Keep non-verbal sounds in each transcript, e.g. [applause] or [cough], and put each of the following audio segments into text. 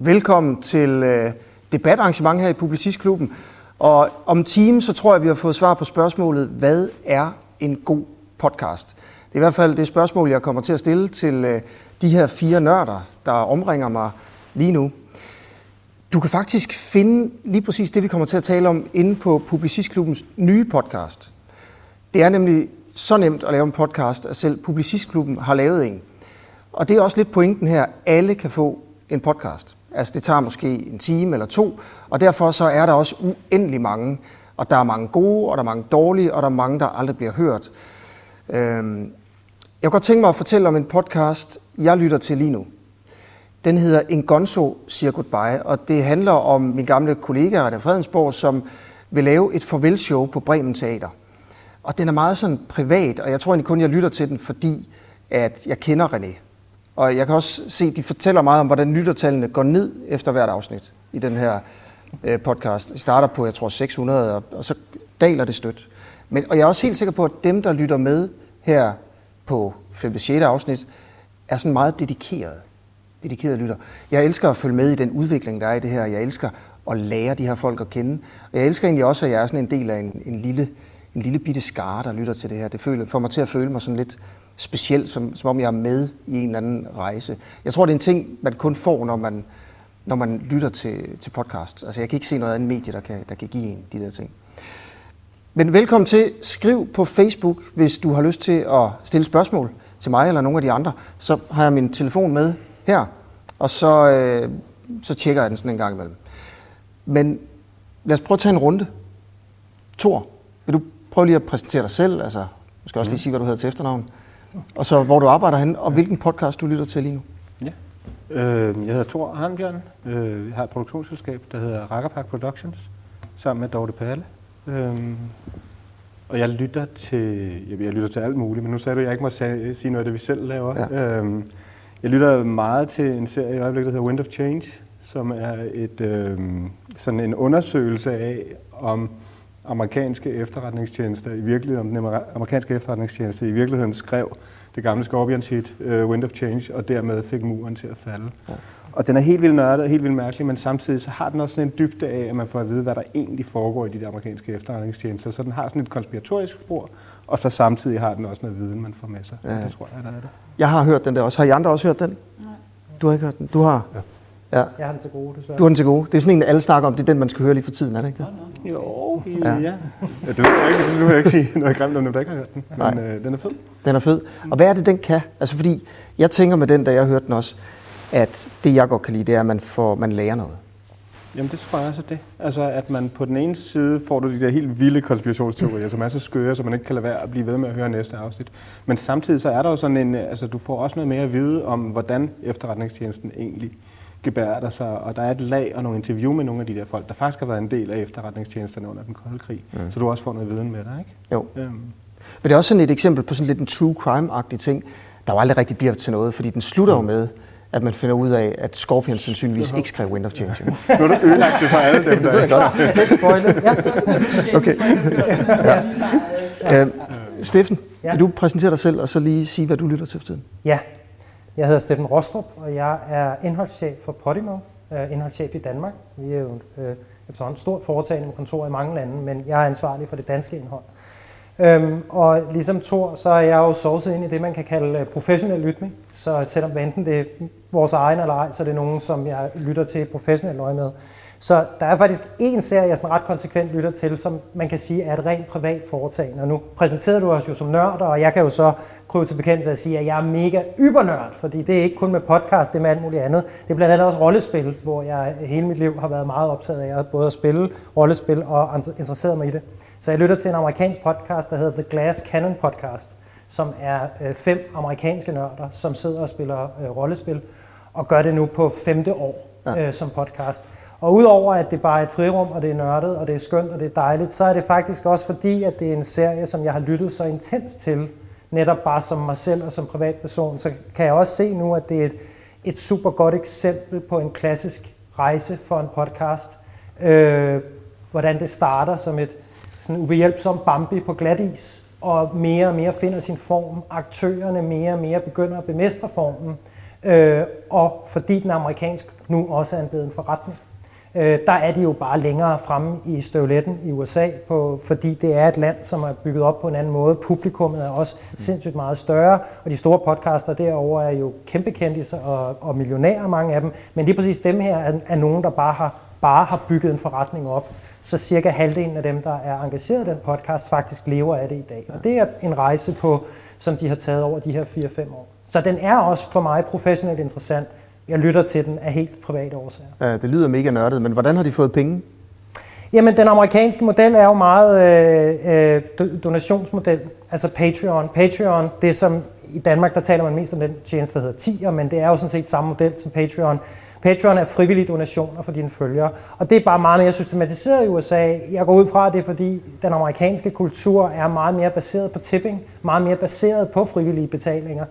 Velkommen til øh, debatarrangement her i Publicistklubben. Og om time, så tror jeg, vi har fået svar på spørgsmålet, hvad er en god podcast? Det er i hvert fald det spørgsmål, jeg kommer til at stille til øh, de her fire nørder, der omringer mig lige nu. Du kan faktisk finde lige præcis det, vi kommer til at tale om, inde på Publicistklubbens nye podcast. Det er nemlig så nemt at lave en podcast, at selv Publicistklubben har lavet en. Og det er også lidt pointen her. Alle kan få en podcast. Altså det tager måske en time eller to, og derfor så er der også uendelig mange. Og der er mange gode, og der er mange dårlige, og der er mange, der aldrig bliver hørt. Øhm, jeg kunne godt tænke mig at fortælle om en podcast, jeg lytter til lige nu. Den hedder En Gonzo siger goodbye, og det handler om min gamle kollega René Fredensborg, som vil lave et farvelshow på Bremen Teater. Og den er meget sådan privat, og jeg tror egentlig kun, jeg lytter til den, fordi at jeg kender René. Og jeg kan også se, at de fortæller meget om, hvordan lyttertallene går ned efter hvert afsnit i den her øh, podcast. Det starter på, jeg tror, 600, og, og så daler det stødt. Men, og jeg er også helt sikker på, at dem, der lytter med her på 5. 6. afsnit, er sådan meget dedikeret. Dedikeret lytter. Jeg elsker at følge med i den udvikling, der er i det her. Jeg elsker at lære de her folk at kende. Og jeg elsker egentlig også, at jeg er sådan en del af en, en lille en lille bitte skare, der lytter til det her. Det føler, får mig til at føle mig sådan lidt specielt, som, som om jeg er med i en eller anden rejse. Jeg tror, det er en ting, man kun får, når man, når man lytter til, til podcasts. Altså, jeg kan ikke se noget andet medie, der kan, der kan give en de der ting. Men velkommen til. Skriv på Facebook, hvis du har lyst til at stille spørgsmål til mig eller nogle af de andre. Så har jeg min telefon med her, og så, øh, så tjekker jeg den sådan en gang imellem. Men lad os prøve at tage en runde. Thor, vil du prøv lige at præsentere dig selv, altså, du skal også lige mm. sige, hvad du hedder til efternavn, og så hvor du arbejder hen, og hvilken podcast du lytter til lige nu. Ja. Øh, jeg hedder Thor Harnbjørn. Øh, jeg har et produktionsselskab, der hedder Rakkerpark Productions, sammen med Dorte Palle. Øh, og jeg lytter til, jeg, jeg lytter til alt muligt, men nu sagde du, at jeg ikke må sige noget af det, vi selv laver. Ja. Øh, jeg lytter meget til en serie i øjeblikket, der hedder Wind of Change, som er et, øh, sådan en undersøgelse af, om amerikanske efterretningstjenester i virkeligheden, den amerikanske efterretningstjeneste i virkeligheden skrev det gamle Scorpion Sheet, uh, Wind of Change, og dermed fik muren til at falde. Ja. Og den er helt vildt nørdet og helt vildt mærkelig, men samtidig så har den også sådan en dybde af, at man får at vide, hvad der egentlig foregår i de der amerikanske efterretningstjenester. Så den har sådan et konspiratorisk spor, og så samtidig har den også noget viden, man får med sig. Ja. Det tror jeg, der er det. Jeg har hørt den der også. Har I andre også hørt den? Nej. Du har ikke hørt den? Du har? Ja. Ja. Jeg har den til gode, desværre. Du har den til gode. Det er sådan en, alle snakker om. Det er den, man skal høre lige for tiden, er det ikke det? Jo, ja. ja. ja det vil jeg ikke, det vil jeg ikke sige noget grimt om dem, der ikke har hørt den. Men øh, den er fed. Den er fed. Og hvad er det, den kan? Altså fordi, jeg tænker med den, da jeg hørte den også, at det, jeg godt kan lide, det er, at man, får, man lærer noget. Jamen det tror jeg også, det. Altså at man på den ene side får du de der helt vilde konspirationsteorier, som er så skøre, så man ikke kan lade være at blive ved med at høre næste afsnit. Men samtidig så er der jo sådan en, altså du får også noget mere at vide om, hvordan efterretningstjenesten egentlig gebærder sig, og der er et lag og nogle interview med nogle af de der folk, der faktisk har været en del af efterretningstjenesterne under den kolde krig. Mm. Så du også får noget viden med dig, ikke? Jo. Øhm. Men det er også sådan et eksempel på sådan lidt en true crime-agtig ting, der jo aldrig rigtig bliver til noget, fordi den slutter jo mm. med, at man finder ud af, at Scorpion sandsynligvis ikke skrev Wind of [laughs] Change. Ja. nu har du ødelagt det for alle dem, der... det ved jeg godt. Lidt spoilet. [laughs] Ja. Okay. Ja. Uh, Steffen, ja. vil du præsentere dig selv, og så lige sige, hvad du lytter til for tiden? Ja, jeg hedder Steffen Rostrup, og jeg er indholdschef for Podimo, øh, indholdschef i Danmark. Vi er jo øh, et stort foretagende med kontor i mange lande, men jeg er ansvarlig for det danske indhold. Øhm, og ligesom Thor, så er jeg jo sourcet ind i det, man kan kalde øh, professionel lytning. Så selvom enten det er vores egen eller ej, så er det nogen, som jeg lytter til professionelt øje med. Så der er faktisk en serie, jeg sådan ret konsekvent lytter til, som man kan sige er et rent privat foretagende. Og nu præsenterede du os jo som nørd, og jeg kan jo så krybe til bekendelse at sige, at jeg er mega ybernørd, fordi det er ikke kun med podcast, det er med alt muligt andet. Det er blandt andet også rollespil, hvor jeg hele mit liv har været meget optaget af både at spille rollespil og interesseret mig i det. Så jeg lytter til en amerikansk podcast, der hedder The Glass Cannon Podcast, som er øh, fem amerikanske nørder, som sidder og spiller øh, rollespil, og gør det nu på femte år ja. øh, som podcast. Og udover at det bare er et frirum, og det er nørdet, og det er skønt, og det er dejligt, så er det faktisk også fordi, at det er en serie, som jeg har lyttet så intens til, netop bare som mig selv og som privatperson, så kan jeg også se nu, at det er et, et super godt eksempel på en klassisk rejse for en podcast. Øh, hvordan det starter som et sådan ubehjælpsomt Bambi på glat is, og mere og mere finder sin form. Aktørerne mere og mere begynder at bemestre formen. øh, og fordi den amerikansk nu også er en blevet en forretning. Øh, der er de jo bare længere fremme i støvletten i USA, på, fordi det er et land, som er bygget op på en anden måde. Publikummet er også sindssygt meget større, og de store podcaster derovre er jo kæmpe kendte og, og millionærer, mange af dem. Men lige præcis dem her er, er nogen, der bare har, bare har bygget en forretning op. Så cirka halvdelen af dem, der er engageret i den podcast, faktisk lever af det i dag. Og det er en rejse på, som de har taget over de her 4-5 år. Så den er også for mig professionelt interessant. Jeg lytter til den af helt private årsager. Ja, det lyder mega nørdet, men hvordan har de fået penge? Jamen, den amerikanske model er jo meget øh, øh, donationsmodel, altså Patreon. Patreon, det som i Danmark, der taler man mest om den tjeneste, der hedder Tier, men det er jo sådan set samme model som Patreon. Patreon er frivillige donationer for dine følgere, og det er bare meget mere systematiseret i USA. Jeg går ud fra, at det er fordi, den amerikanske kultur er meget mere baseret på tipping, meget mere baseret på frivillige betalinger.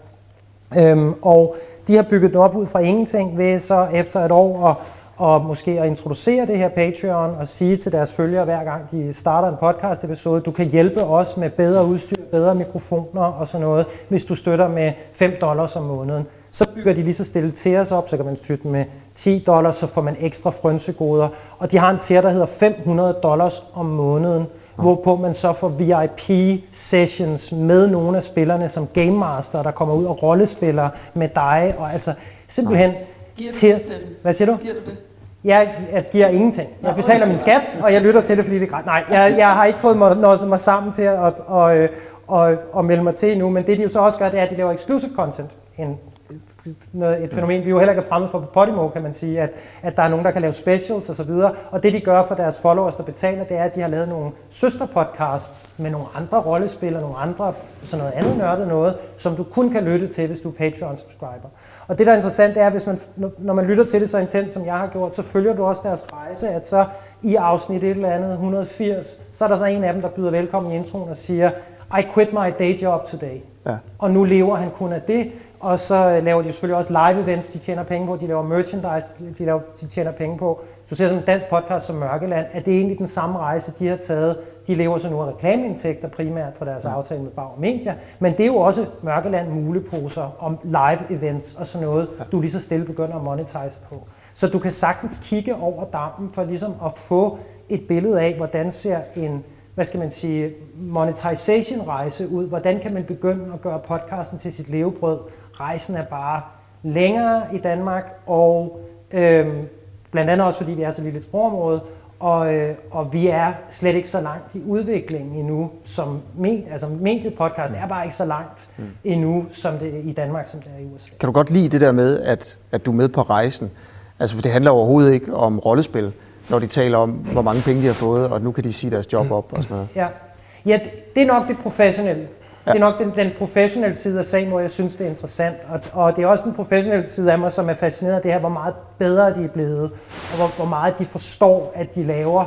Øhm, og de har bygget det op ud fra ingenting ved så efter et år at og måske at introducere det her Patreon og sige til deres følgere hver gang de starter en podcast episode, du kan hjælpe os med bedre udstyr, bedre mikrofoner og sådan noget, hvis du støtter med 5 dollars om måneden. Så bygger de lige så stille til os op, så kan man støtte med 10 dollars, så får man ekstra frønsegoder. Og de har en tier, der hedder 500 dollars om måneden, hvorpå man så får VIP-sessions med nogle af spillerne som Game Master, der kommer ud og rollespiller med dig, og altså simpelthen... Giver du det, Steffen? Hvad siger du? Giver du det? Jeg, jeg giver ingenting. Jeg betaler min skat, og jeg lytter til det, fordi det er gratis. Nej, jeg, jeg har ikke fået noget mig sammen til at, at, at, at, at melde mig til endnu, men det de jo så også gør, det er, at de laver exclusive content. En noget, et fænomen, vi jo heller ikke er fremme for på Podimo, kan man sige, at, at der er nogen, der kan lave specials osv. Og, og det de gør for deres followers, der betaler, det er, at de har lavet nogle søsterpodcasts med nogle andre rollespillere, nogle andre sådan noget andet nørdet noget, som du kun kan lytte til, hvis du er Patreon-subscriber. Og det, der er interessant, det er, hvis man, når man lytter til det så intens, som jeg har gjort, så følger du også deres rejse, at så i afsnit et eller andet, 180, så er der så en af dem, der byder velkommen i introen og siger, I quit my day job today. Ja. Og nu lever han kun af det, og så øh, laver de selvfølgelig også live events, de tjener penge på, de laver merchandise, de, laver, de tjener penge på. Du ser sådan en dansk podcast som Mørkeland, er det egentlig den samme rejse, de har taget. De lever så nu af reklameindtægter primært på deres aftale med Bauer Media, men det er jo også Mørkeland muleposer om live events og sådan noget, du lige så stille begynder at monetize på. Så du kan sagtens kigge over dampen for ligesom at få et billede af, hvordan ser en hvad skal man sige, monetization-rejse ud? Hvordan kan man begynde at gøre podcasten til sit levebrød? Rejsen er bare længere i Danmark, og øhm, blandt andet også fordi vi er så lille et sprogområde, og, øh, og vi er slet ikke så langt i udviklingen endnu, som med, altså mediepodcast er bare ikke så langt mm. endnu, som det i Danmark, som det er i USA. Kan du godt lide det der med, at, at du er med på rejsen? Altså, for det handler overhovedet ikke om rollespil når de taler om, hvor mange penge de har fået, og nu kan de sige deres job op og sådan noget. Ja, ja det er nok det professionelle. Ja. Det er nok den, den professionelle side af sagen, hvor jeg synes, det er interessant. Og, og det er også den professionelle side af mig, som er fascineret af det her, hvor meget bedre de er blevet, og hvor, hvor meget de forstår, at de laver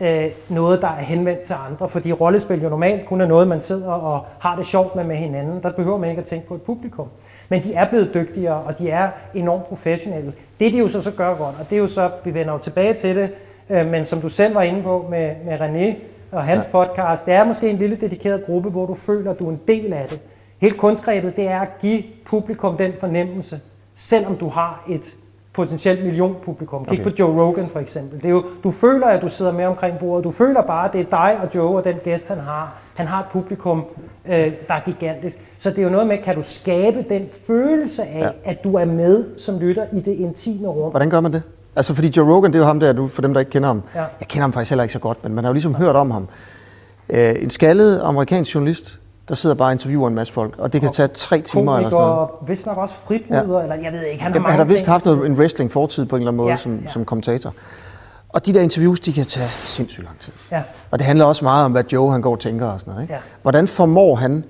øh, noget, der er henvendt til andre. Fordi rollespil jo normalt kun er noget, man sidder og har det sjovt med med hinanden. Der behøver man ikke at tænke på et publikum. Men de er blevet dygtigere, og de er enormt professionelle. Det de jo så, så gør godt, og det er jo så, vi vender jo tilbage til det, øh, men som du selv var inde på med, med René og hans ja. podcast, det er måske en lille dedikeret gruppe, hvor du føler, at du er en del af det. Helt kunstgrebet, det er at give publikum den fornemmelse, selvom du har et potentielt millionpublikum. Kig okay. på Joe Rogan for eksempel. Det er jo, du føler, at du sidder med omkring bordet. Du føler bare, at det er dig og Joe og den gæst, han har. Han har et publikum, øh, der er gigantisk. Så det er jo noget med, kan du skabe den følelse af, ja. at du er med som lytter i det intime rum. Hvordan gør man det? Altså fordi Joe Rogan, det er jo ham der, du, for dem der ikke kender ham. Ja. Jeg kender ham faktisk heller ikke så godt, men man har jo ligesom ja. hørt om ham. Øh, en skaldet amerikansk journalist, der sidder bare og interviewer en masse folk, og det kan tage tre timer eller sådan noget. Og vist nok også fritlyder, ja. eller jeg ved ikke, han har Jamen, Han har vist haft noget, en wrestling fortid på en eller anden måde ja, som, ja. som kommentator. Og de der interviews, de kan tage sindssygt lang tid. Ja. Og det handler også meget om, hvad Joe han går og tænker og sådan noget. Ikke? Ja. Hvordan formår han,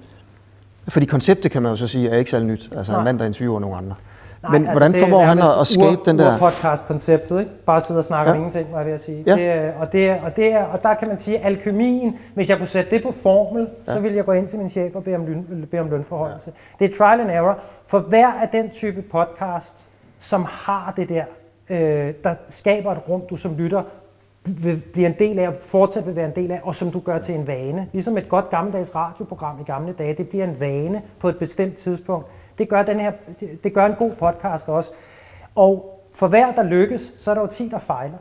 fordi konceptet kan man jo så sige, er ikke særlig nyt. Altså Nej. en mand, der interviewer nogle andre. Nej, Men altså hvordan formår han at, at skabe den der... podcast-konceptet, ikke? Bare sidde og snakke ja. om ingenting, var jeg ved at sige. Ja. Det, og, det, og, det, og der kan man sige, at alkemien, hvis jeg kunne sætte det på formel, ja. så ville jeg gå ind til min chef og bede om, løn, bede om lønforholdelse. Ja. Det er trial and error. For hver af den type podcast, som har det der, øh, der skaber et rum, du som lytter vil blive en del af, og fortsat vil være en del af, og som du gør til en vane. Ligesom et godt gammeldags radioprogram i gamle dage, det bliver en vane på et bestemt tidspunkt Det gør, den her, det, gør en god podcast også. Og for hver, der lykkes, så er der jo 10, der fejler.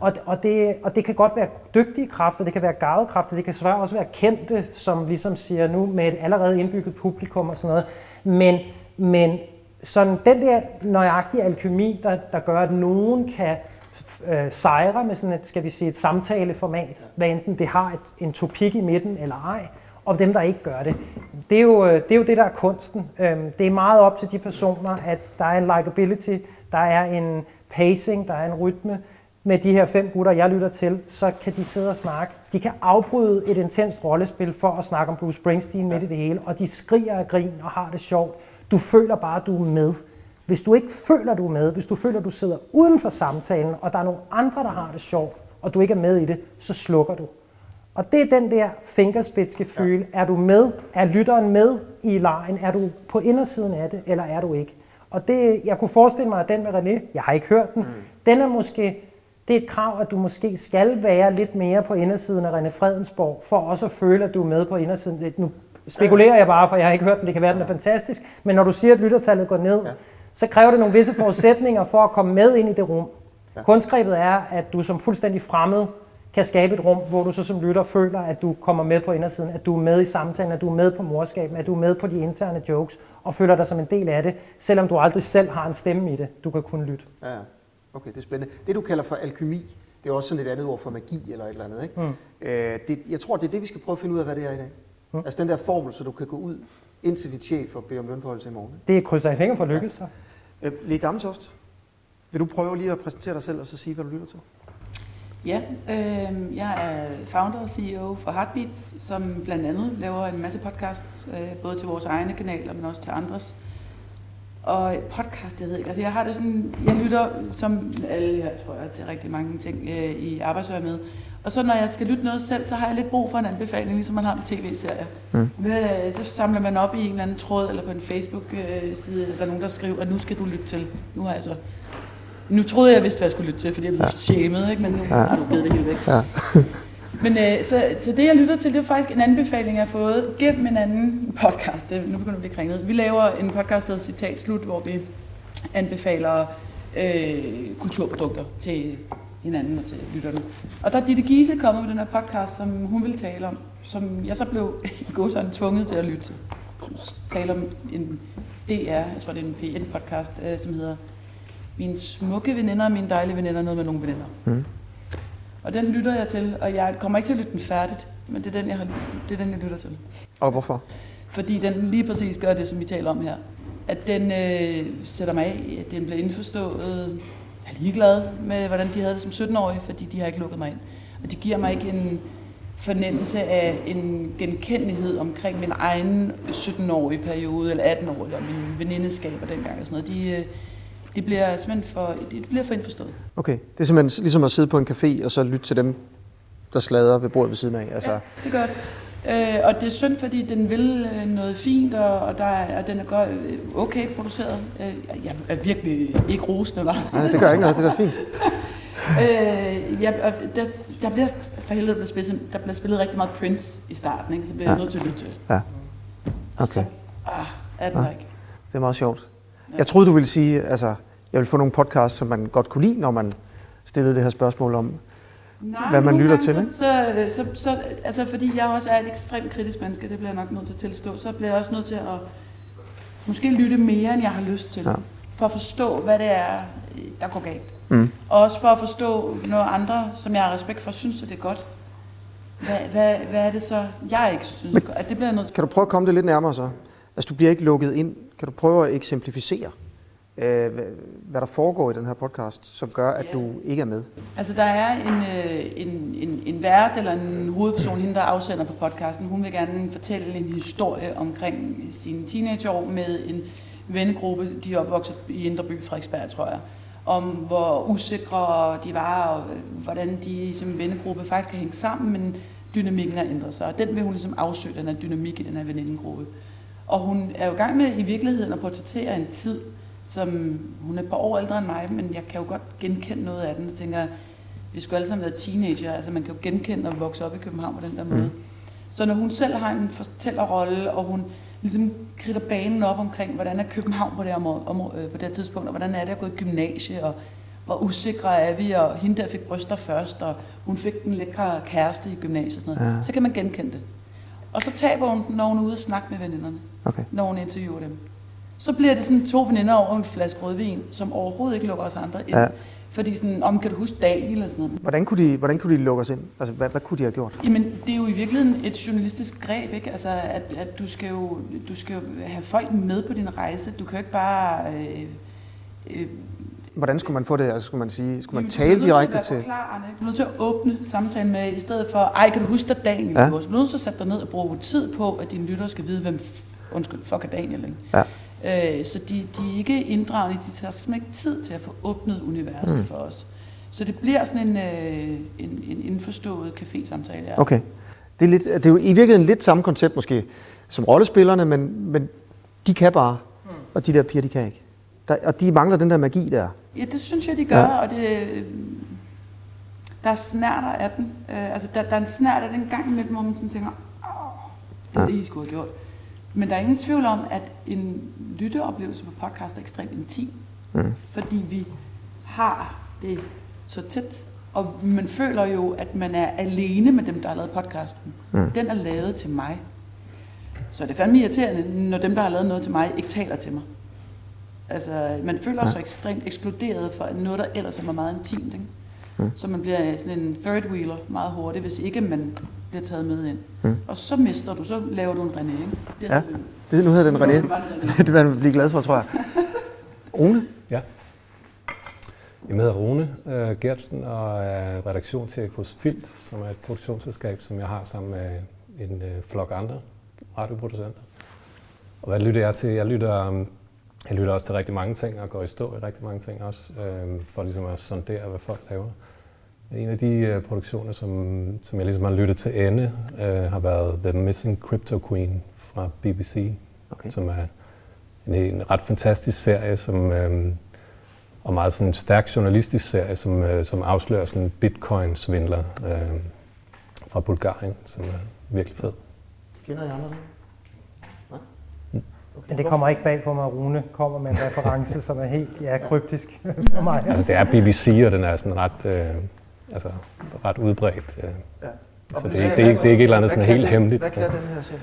Og, og, det, og det kan godt være dygtige kræfter, det kan være gavede kræfter, det kan selvfølgelig også være kendte, som ligesom siger nu med et allerede indbygget publikum og sådan noget. Men, men sådan den der nøjagtige alkemi, der, der gør, at nogen kan øh, sejre med sådan et, skal vi sige, et samtaleformat, hvad enten det har et, en topik i midten eller ej, og dem, der ikke gør det. Det er jo øh, det, er jo det der er kunsten. Øhm, det er meget op til de personer, at der er en likability, der er en pacing, der er en rytme. Med de her fem gutter, jeg lytter til, så kan de sidde og snakke. De kan afbryde et intenst rollespil for at snakke om Bruce Springsteen midt i det hele, og de skriger af grin og har det sjovt. Du føler bare, at du er med. Hvis du ikke føler, du er med, hvis du føler, du sidder uden for samtalen, og der er nogle andre, der har det sjovt, og du ikke er med i det, så slukker du. Og det er den der fingerspidske føle. Ja. Er du med? Er lytteren med i lejen? Er du på indersiden af det, eller er du ikke? Og det, jeg kunne forestille mig, at den med René, jeg har ikke hørt den, mm. den er måske, det er et krav, at du måske skal være lidt mere på indersiden af René Fredensborg, for også at føle, at du er med på indersiden. Nu spekulerer jeg bare, for jeg har ikke hørt den, det kan være, den er fantastisk, men når du siger, at lyttertallet går ned, ja. så kræver det nogle visse forudsætninger for at komme med ind i det rum. Ja. Kunstgrebet er, at du som fuldstændig fremmed kan skabe et rum, hvor du så som lytter føler, at du kommer med på indersiden, at du er med i samtalen, at du er med på morskaben, at du er med på de interne jokes, og føler dig som en del af det, selvom du aldrig selv har en stemme i det. Du kan kun lytte. Ja, okay, det er spændende. Det du kalder for alkymi, det er også sådan et andet ord for magi eller et eller andet, ikke? Mm. Øh, det, jeg tror, det er det, vi skal prøve at finde ud af, hvad det er i dag. Mm. Altså den der formel, så du kan gå ud ind til dit chef og bede om lønforholdelse i morgen. Det krydser i fingre for at lykkes. Ja. Øh, Lige Gammeltoft, vil du prøve lige at præsentere dig selv og så sige, hvad du lytter til? Ja, øh, jeg er founder og CEO for Heartbeats, som blandt andet laver en masse podcasts, øh, både til vores egne kanaler, men også til andres. Og podcast, jeg ved ikke, altså jeg har det sådan, jeg lytter som alle her, tror jeg, til rigtig mange ting øh, i arbejdsøje med. Og så når jeg skal lytte noget selv, så har jeg lidt brug for en anbefaling, ligesom man har med tv-serier. Mm. Så samler man op i en eller anden tråd, eller på en Facebook-side, eller der er nogen, der skriver, at nu skal du lytte til. Nu har jeg så nu troede jeg, jeg vidste, hvad jeg skulle lytte til, fordi jeg blev ja. shamed, ikke? men nu ja. har du givet det hele væk. Ja. [laughs] men øh, så, så det, jeg lytter til, det er faktisk en anbefaling, jeg har fået gennem en anden podcast. Det, nu begynder vi at blive kringet. Vi laver en podcast, der hedder Citat Slut, hvor vi anbefaler øh, kulturprodukter til hinanden og til lytterne. Og der er Ditte Giese kommet med den her podcast, som hun ville tale om, som jeg så blev [laughs] gå sådan tvunget til at lytte til. Tale om en DR, jeg tror det er en P1-podcast, øh, som hedder mine smukke veninder og mine dejlige veninder, noget med nogle veninder. Mm. Og den lytter jeg til, og jeg kommer ikke til at lytte den færdigt, men det er den, jeg, har, det er den, jeg lytter til. Og hvorfor? Fordi den lige præcis gør det, som vi taler om her. At den øh, sætter mig af, at den bliver indforstået. Jeg er ligeglad med, hvordan de havde det som 17-årige, fordi de har ikke lukket mig ind. Og det giver mig ikke en fornemmelse af en genkendelighed omkring min egen 17-årige periode, eller 18 år, eller min venindeskaber dengang og sådan noget. De, øh, det bliver simpelthen for, det bliver for indforstået. Okay, det er simpelthen ligesom at sidde på en café og så lytte til dem, der slader ved bordet ved siden af. Altså. Ja, det gør det. Øh, og det er synd, fordi den vil øh, noget fint, og, og, der er, og den er godt, øh, okay produceret. Øh, jeg er virkelig ikke rosende, var. Nej, det gør ikke noget, det er fint. [laughs] øh, ja, og der, der bliver for helvede der spillet, der bliver spillet rigtig meget Prince i starten, ikke? så bliver jeg ja. nødt til at lytte til det. Ja. Okay. Så, ah, er den ja. ikke. Det er meget sjovt. Jeg troede, du ville sige, altså, jeg vil få nogle podcasts, som man godt kunne lide, når man stillede det her spørgsmål om, Nej, hvad man lytter til. Så, så, så, så, altså, fordi jeg også er et ekstremt kritisk menneske, det bliver jeg nok nødt til at tilstå, så bliver jeg også nødt til at måske lytte mere, end jeg har lyst til. Ja. For at forstå, hvad det er, der går galt. Mm. Og også for at forstå, når andre, som jeg har respekt for, synes, at det er godt. Hvad, hvad, hvad er det så, jeg ikke synes? Men, at det bliver nødt til. Kan du prøve at komme det lidt nærmere så? Altså, du bliver ikke lukket ind. Kan du prøve at eksemplificere, øh, hvad der foregår i den her podcast, som gør, at du ikke er med? Altså, der er en, øh, en, en, en vært eller en hovedperson, hende der afsender på podcasten. Hun vil gerne fortælle en historie omkring sine teenageår med en vennegruppe. De er opvokset i Indreby, Frederiksberg, tror jeg om hvor usikre de var, og hvordan de som vennegruppe faktisk kan hænge sammen, men dynamikken har ændret sig. Og den vil hun ligesom afsøge, den her dynamik i den her venindegruppe. Og hun er jo i gang med i virkeligheden at portrættere en tid, som hun er et par år ældre end mig, men jeg kan jo godt genkende noget af den. Jeg tænker, vi skulle alle sammen være teenager, altså man kan jo genkende at vokse op i København på den der måde. Mm. Så når hun selv har en fortællerrolle, og hun ligesom kridter banen op omkring, hvordan er København på det, her, område, øh, på det her tidspunkt, og hvordan er det at gå i gymnasie, og hvor usikre er vi, og hende der fik bryster først, og hun fik den lækre kæreste i gymnasiet og sådan noget. Ja. Så kan man genkende det. Og så taber hun, når hun er ude og snakke med veninderne, okay. når hun interviewer dem. Så bliver det sådan to veninder over en flaske rødvin, som overhovedet ikke lukker os andre ind. Ja. Fordi sådan, om kan du huske Daniel eller sådan noget. Hvordan kunne de, hvordan kunne de lukke os ind? Altså, hvad, hvad kunne de have gjort? Jamen, det er jo i virkeligheden et journalistisk greb, ikke? Altså, at, at du, skal jo, du skal jo have folk med på din rejse. Du kan jo ikke bare... Øh, øh, Hvordan skulle man få det? Altså, skulle man sige, skulle man tale direkte til? Du er nødt til at åbne samtalen med, i stedet for, ej, kan du huske dig Daniel? Ja. Du er nødt til at sætte dig ned og bruge tid på, at dine lyttere skal vide, hvem, undskyld, fuck er Daniel, ikke? Ja. Øh, så de, de er ikke inddragende, de tager simpelthen ikke tid til at få åbnet universet mm. for os. Så det bliver sådan en, øh, en, en indforstået café-samtale. Ja. Okay. Det er, lidt, det er jo i virkeligheden lidt samme koncept måske som rollespillerne, men, men de kan bare, mm. og de der piger, de kan ikke. Der, og de mangler den der magi der. Ja, det synes jeg, de gør, ja. og det, der er snærter af den. Øh, altså, der, der er en snært af den gang imellem, hvor man sådan tænker, åh, det er ja. det, I skulle have gjort. Men der er ingen tvivl om, at en lytteoplevelse på podcast er ekstremt intim. Mm. Fordi vi har det så tæt. Og man føler jo, at man er alene med dem, der har lavet podcasten. Mm. Den er lavet til mig. Så det er fandme irriterende, når dem, der har lavet noget til mig, ikke taler til mig. Altså, man føler sig ja. ekstremt ekskluderet for noget, der ellers er meget intimt. Ikke? Mm. Så man bliver sådan en third wheeler meget hurtigt, hvis ikke man bliver taget med ind. Mm. Og så mister du, så laver du en René. Ikke? Det ja, det, nu hedder den René. det [laughs] vil man blive glad for, tror jeg. [laughs] Rune? Ja. Jeg hedder Rune uh, Gertsen og er redaktionschef hos Filt, som er et produktionsselskab, som jeg har sammen med en uh, flok andre radioproducenter. Og hvad lytter jeg til? Jeg lytter, um, jeg lytter også til rigtig mange ting og går i stå i rigtig mange ting også, uh, for ligesom at sondere, hvad folk laver. En af de uh, produktioner, som, som jeg ligesom har lyttet til ende, uh, har været The Missing Crypto Queen fra BBC, okay. som er en, en ret fantastisk serie, som, uh, og meget sådan en stærk journalistisk serie, som, uh, som afslører sådan en bitcoin-svindler uh, fra Bulgarien, som er virkelig fed. Kender I andre det? Okay. Men det kommer ikke bag på mig, at Rune kommer med en reference, som er helt ja, kryptisk for mig. Altså, det er BBC, og den er sådan ret, øh, altså, ret udbredt. Øh. Ja. Så det, det, er, det, er, det er ikke et eller andet sådan helt hemmeligt. Hvad kan den her serie?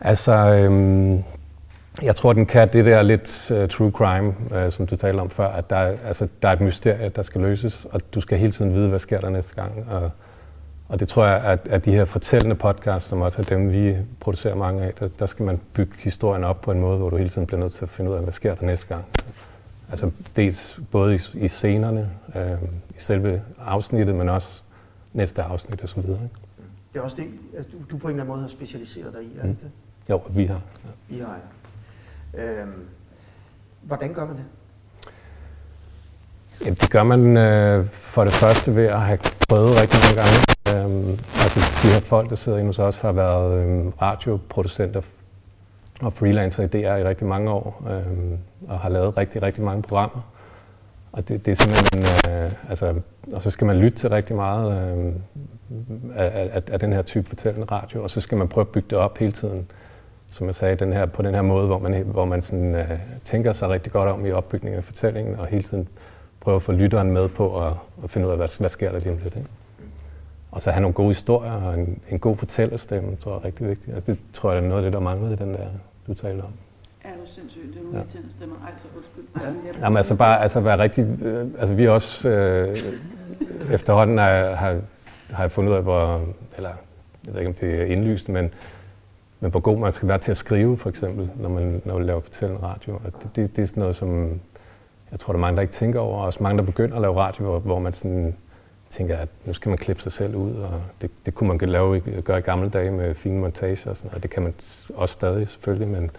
Altså, øhm, jeg tror, den kan det der lidt uh, true crime, uh, som du talte om før, at der, altså, der er et mysterie, der skal løses, og du skal hele tiden vide, hvad sker der næste gang. Og, og det tror jeg, at, at de her fortællende podcasts, som også er dem, vi producerer mange af, der, der skal man bygge historien op på en måde, hvor du hele tiden bliver nødt til at finde ud af, hvad sker der næste gang. Altså dels både i, i scenerne, øh, i selve afsnittet, men også næste afsnit og så videre. Ikke? Det er også det, altså, du, du på en eller anden måde har specialiseret dig i, er det mm. det? Jo, vi har. Ja. Vi har, ja. Øhm, hvordan gør man det? Ja, det gør man øh, for det første ved at have prøvet rigtig mange gange. Øhm, altså de her folk, der sidder inde hos os, har været øhm, radioproducenter og freelancer i DR i rigtig mange år, øhm, og har lavet rigtig, rigtig mange programmer. Og det, det er simpelthen, øh, altså, og så skal man lytte til rigtig meget øh, af, af, af den her type fortællende radio, og så skal man prøve at bygge det op hele tiden, som jeg sagde, den her, på den her måde, hvor man, hvor man sådan, øh, tænker sig rigtig godt om i opbygningen af fortællingen, og hele tiden prøver at få lytteren med på at, at finde ud af, hvad, hvad sker der lige om lidt. Ikke? Og så have nogle gode historier og en, en god fortællerstemme, tror jeg er rigtig vigtigt. Altså, det tror jeg, det er noget af det, der manglede i den der, du talte om. Er du sindssygt? Det er nogle ja. stemmer. Ej, så undskyld. Ja. Jamen altså bare altså være rigtig... Øh, altså vi også øh, efterhånden har, har, har jeg fundet ud af, hvor... Eller jeg ved ikke, om det er indlyst, men, men hvor god man skal være til at skrive, for eksempel, når man, når man laver fortællende radio. Og det, det, det er sådan noget, som jeg tror, der er mange, der ikke tænker over. Og også mange, der begynder at lave radio, hvor, hvor man sådan tænker, at nu skal man klippe sig selv ud. Og det, det kunne man lave, gøre i gamle dage med fine montager og sådan noget. Det kan man også stadig selvfølgelig, men,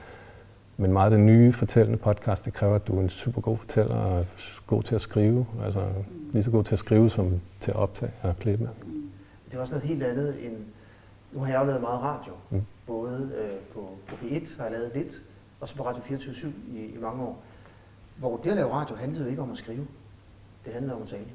men meget af det nye fortællende podcast, det kræver, at du er en super god fortæller og god til at skrive. Altså lige så god til at skrive som til at optage og klippe. Det er også noget helt andet end... Nu har jeg jo lavet meget radio. Mm. Både øh, på, på P1 har jeg lavet lidt, og så på Radio 24 i, i mange år. Hvor det at lave radio handlede jo ikke om at skrive. Det handlede om at tale.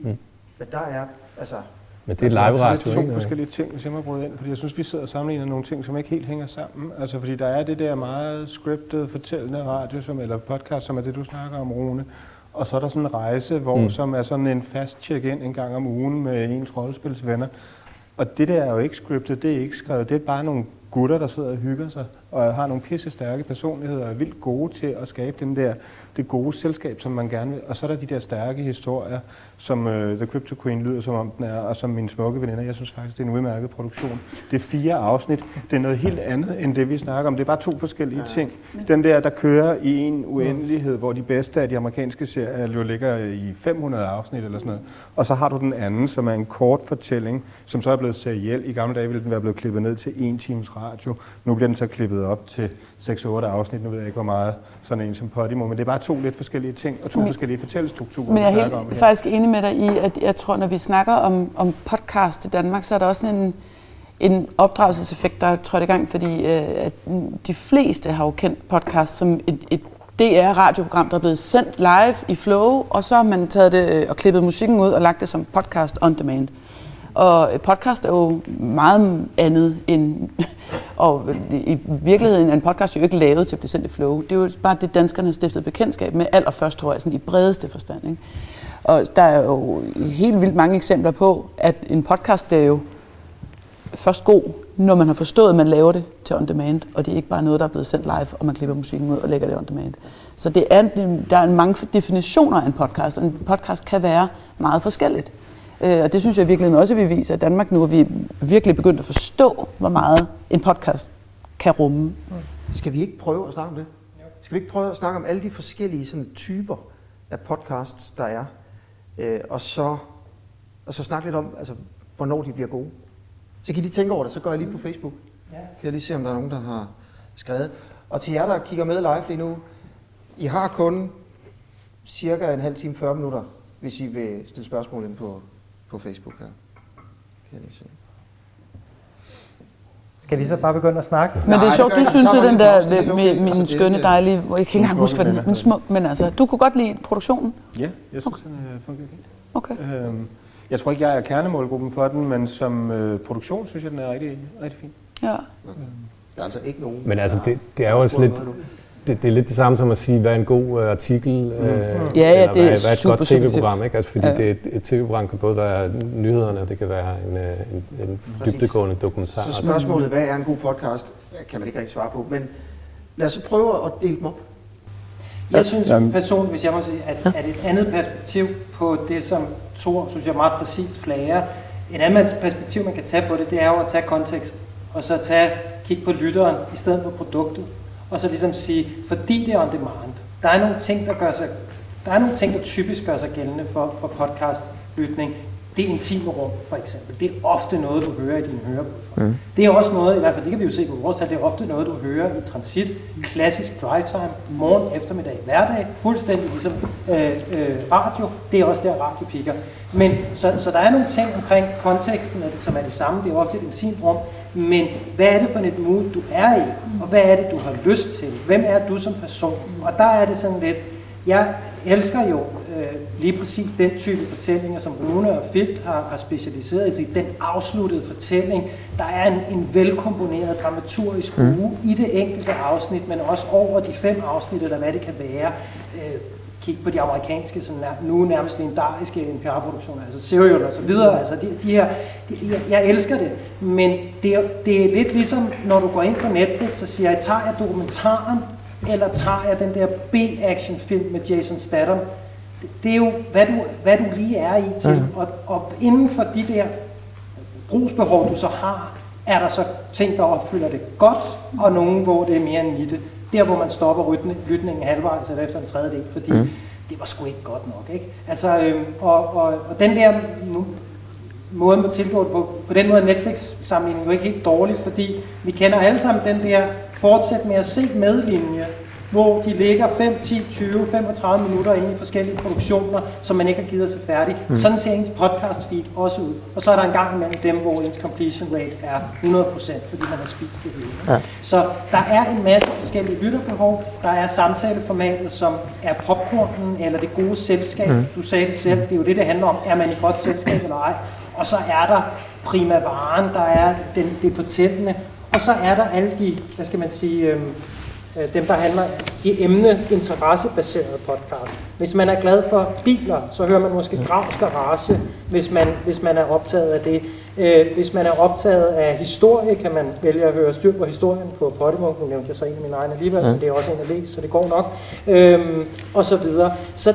Mm. Men der er, altså, Men det er live radio, er to ikke? forskellige ting, hvis jeg må bryde ind, fordi jeg synes, vi sidder og sammenligner nogle ting, som ikke helt hænger sammen. Altså, fordi der er det der meget scriptet, fortællende radio, som, eller podcast, som er det, du snakker om, Rune. Og så er der sådan en rejse, hvor, mm. som er sådan en fast check-in en gang om ugen med ens rollespilsvenner. Og det der er jo ikke scriptet, det er ikke skrevet, det er bare nogle gutter, der sidder og hygger sig, og har nogle pisse stærke personligheder, og er vildt gode til at skabe den der, det gode selskab, som man gerne vil. Og så er der de der stærke historier, som uh, The Crypto Queen lyder som om den er, og som mine smukke veninder. Jeg synes faktisk, det er en udmærket produktion. Det er fire afsnit. Det er noget helt andet, end det vi snakker om. Det er bare to forskellige ja. ting. Den der, der kører i en uendelighed, hvor de bedste af de amerikanske serier jo ligger i 500 afsnit eller sådan noget. Og så har du den anden, som er en kort fortælling, som så er blevet seriel. I gamle dage ville den være blevet klippet ned til en times radio. Nu bliver den så klippet op til 6-8 afsnit. Nu ved jeg ikke, hvor meget sådan en som Podimo. Men det er bare to lidt forskellige ting, og to Men- forskellige fortællestrukturer, Men jeg er snakker om helt, her. faktisk enig med dig i, at jeg tror, når vi snakker om, om podcast i Danmark, så er der også en, en opdragelseseffekt, der er trådt i gang, fordi øh, at de fleste har jo kendt podcast som et, et DR-radioprogram, der er blevet sendt live i Flow, og så har man taget det øh, og klippet musikken ud og lagt det som podcast on demand. Og podcast er jo meget andet end, [laughs] og i virkeligheden er en podcast jo ikke lavet til at blive sendt i flow. Det er jo bare det, danskerne har stiftet bekendtskab med allerførst, tror jeg, sådan i bredeste forstand. Ikke? Og der er jo helt vildt mange eksempler på, at en podcast bliver jo først god, når man har forstået, at man laver det til on demand, og det er ikke bare noget, der er blevet sendt live, og man klipper musikken ud og lægger det on demand. Så det er, der er mange definitioner af en podcast, og en podcast kan være meget forskelligt. Øh, Og det synes jeg virkelig også, at vi viser, at Danmark nu er vi virkelig begyndt at forstå, hvor meget en podcast kan rumme. Skal vi ikke prøve at snakke om det? Skal vi ikke prøve at snakke om alle de forskellige sådan, typer af podcasts, der er? Øh, og, så, og så snakke lidt om, altså, hvornår de bliver gode. Så kan I lige tænke over det, så går jeg lige på Facebook. Ja. Kan jeg lige se, om der er nogen, der har skrevet. Og til jer, der kigger med live lige nu, I har kun cirka en halv time, 40 minutter, hvis I vil stille spørgsmål ind på, på Facebook her. Kan jeg lige se. Skal vi så bare begynde at snakke? Men det er sjovt, du jeg. synes mig den der er helt med okay. min Altså, skønne det- dejlige, hvor jeg kan ikke engang huske, hvad den men, smuk, men altså, du kunne godt lide produktionen? Ja, jeg synes, den øh, fungerer fint. Okay. Øhm, jeg tror ikke, jeg er kernemålgruppen for den, men som øh, produktion synes jeg, den er rigtig, rigtig fin. Ja. Der er altså ikke nogen. Men altså, det, det er jo også lidt. Det, det er lidt det samme som at sige, hvad er en god øh, artikel, øh, Ja, ja, eller det hvad, er hvad er et super godt tv-program, ikke? Altså, fordi Ja. det, et tv-program kan både være nyhederne, og det kan være en, øh, en, en Præcis. dybdegående dokumentar. Så spørgsmålet, hvad er en god podcast, kan man ikke rigtig svare på. Men lad os prøve at dele dem op. Jeg synes personligt, hvis jeg må sige, at, at et andet perspektiv på det, som Thor synes jeg meget præcist flager, et andet perspektiv, man kan tage på det, det er jo at tage kontekst, og så tage, kigge på lytteren i stedet for produktet, og så ligesom sige, fordi det er on demand, der er nogle ting, der gør sig, der er nogle ting, der typisk gør sig gældende for, for podcastlytning. Det er intime rum, for eksempel. Det er ofte noget, du hører i dine hørebøffer. Mm. Det er også noget, i hvert fald det kan vi jo se på vores tal, det er ofte noget, du hører i transit, klassisk drive time, morgen, eftermiddag, hverdag, fuldstændig ligesom øh, øh, radio. Det er også der, radio piker. Men, så, så der er nogle ting omkring konteksten, som er det samme. Det er ofte et intimt rum. Men hvad er det for et mood, du er i? Og hvad er det, du har lyst til? Hvem er du som person? Og der er det sådan lidt, jeg elsker jo øh, lige præcis den type fortællinger, som Rune og Filt har, har specialiseret i. sig. Den afsluttede fortælling. Der er en, en velkomponeret dramaturgisk uge i det enkelte afsnit, men også over de fem afsnit, eller hvad det kan være. Øh, kig på de amerikanske, sådan nær, nu nærmest legendariske NPR-produktioner, altså Serial og så videre. Altså de, de her, de, jeg, jeg elsker det, men det er, det er lidt ligesom, når du går ind på Netflix og siger, tager jeg dokumentaren, eller tager jeg den der B-action-film med Jason Statham? Det, det er jo, hvad du, hvad du lige er i til. Mm. Og, og inden for de der brugsbehov, du så har, er der så ting, der opfylder det godt, og nogen, hvor det er mere en nitte. Der, hvor man stopper lytningen halvvejs eller efter en tredjedel, fordi mm. det var sgu ikke godt nok. Ikke? Altså, øhm, og, og, og den der måde at tilgå det på, på den måde Netflix-sammenligningen jo ikke helt dårlig, fordi vi kender alle sammen den der fortsæt med at se medlinje, hvor de ligger 5, 10, 20, 35 minutter inde i forskellige produktioner, som man ikke har givet sig færdig. Mm. Sådan ser ens podcast feed også ud. Og så er der en gang imellem dem, hvor ens completion rate er 100%, fordi man har spist det hele. Ja. Så der er en masse forskellige lytterbehov. Der er samtaleformatet, som er popcornen, eller det gode selskab. Mm. Du sagde det selv, det er jo det, det handler om. Er man i godt selskab eller ej? Og så er der primavaren, der er den, det fortællende, og så er der alle de, hvad skal man sige, øhm, øh, dem der handler, de emne interessebaserede podcast. Hvis man er glad for biler, så hører man måske Gravs Garage, hvis man, hvis man er optaget af det. Øh, hvis man er optaget af historie, kan man vælge at høre styr på historien på Podimo. Nu nævnte jeg så en af mine egne alligevel, ja. men det er også en af læs, så det går nok. Øhm, og så videre. Så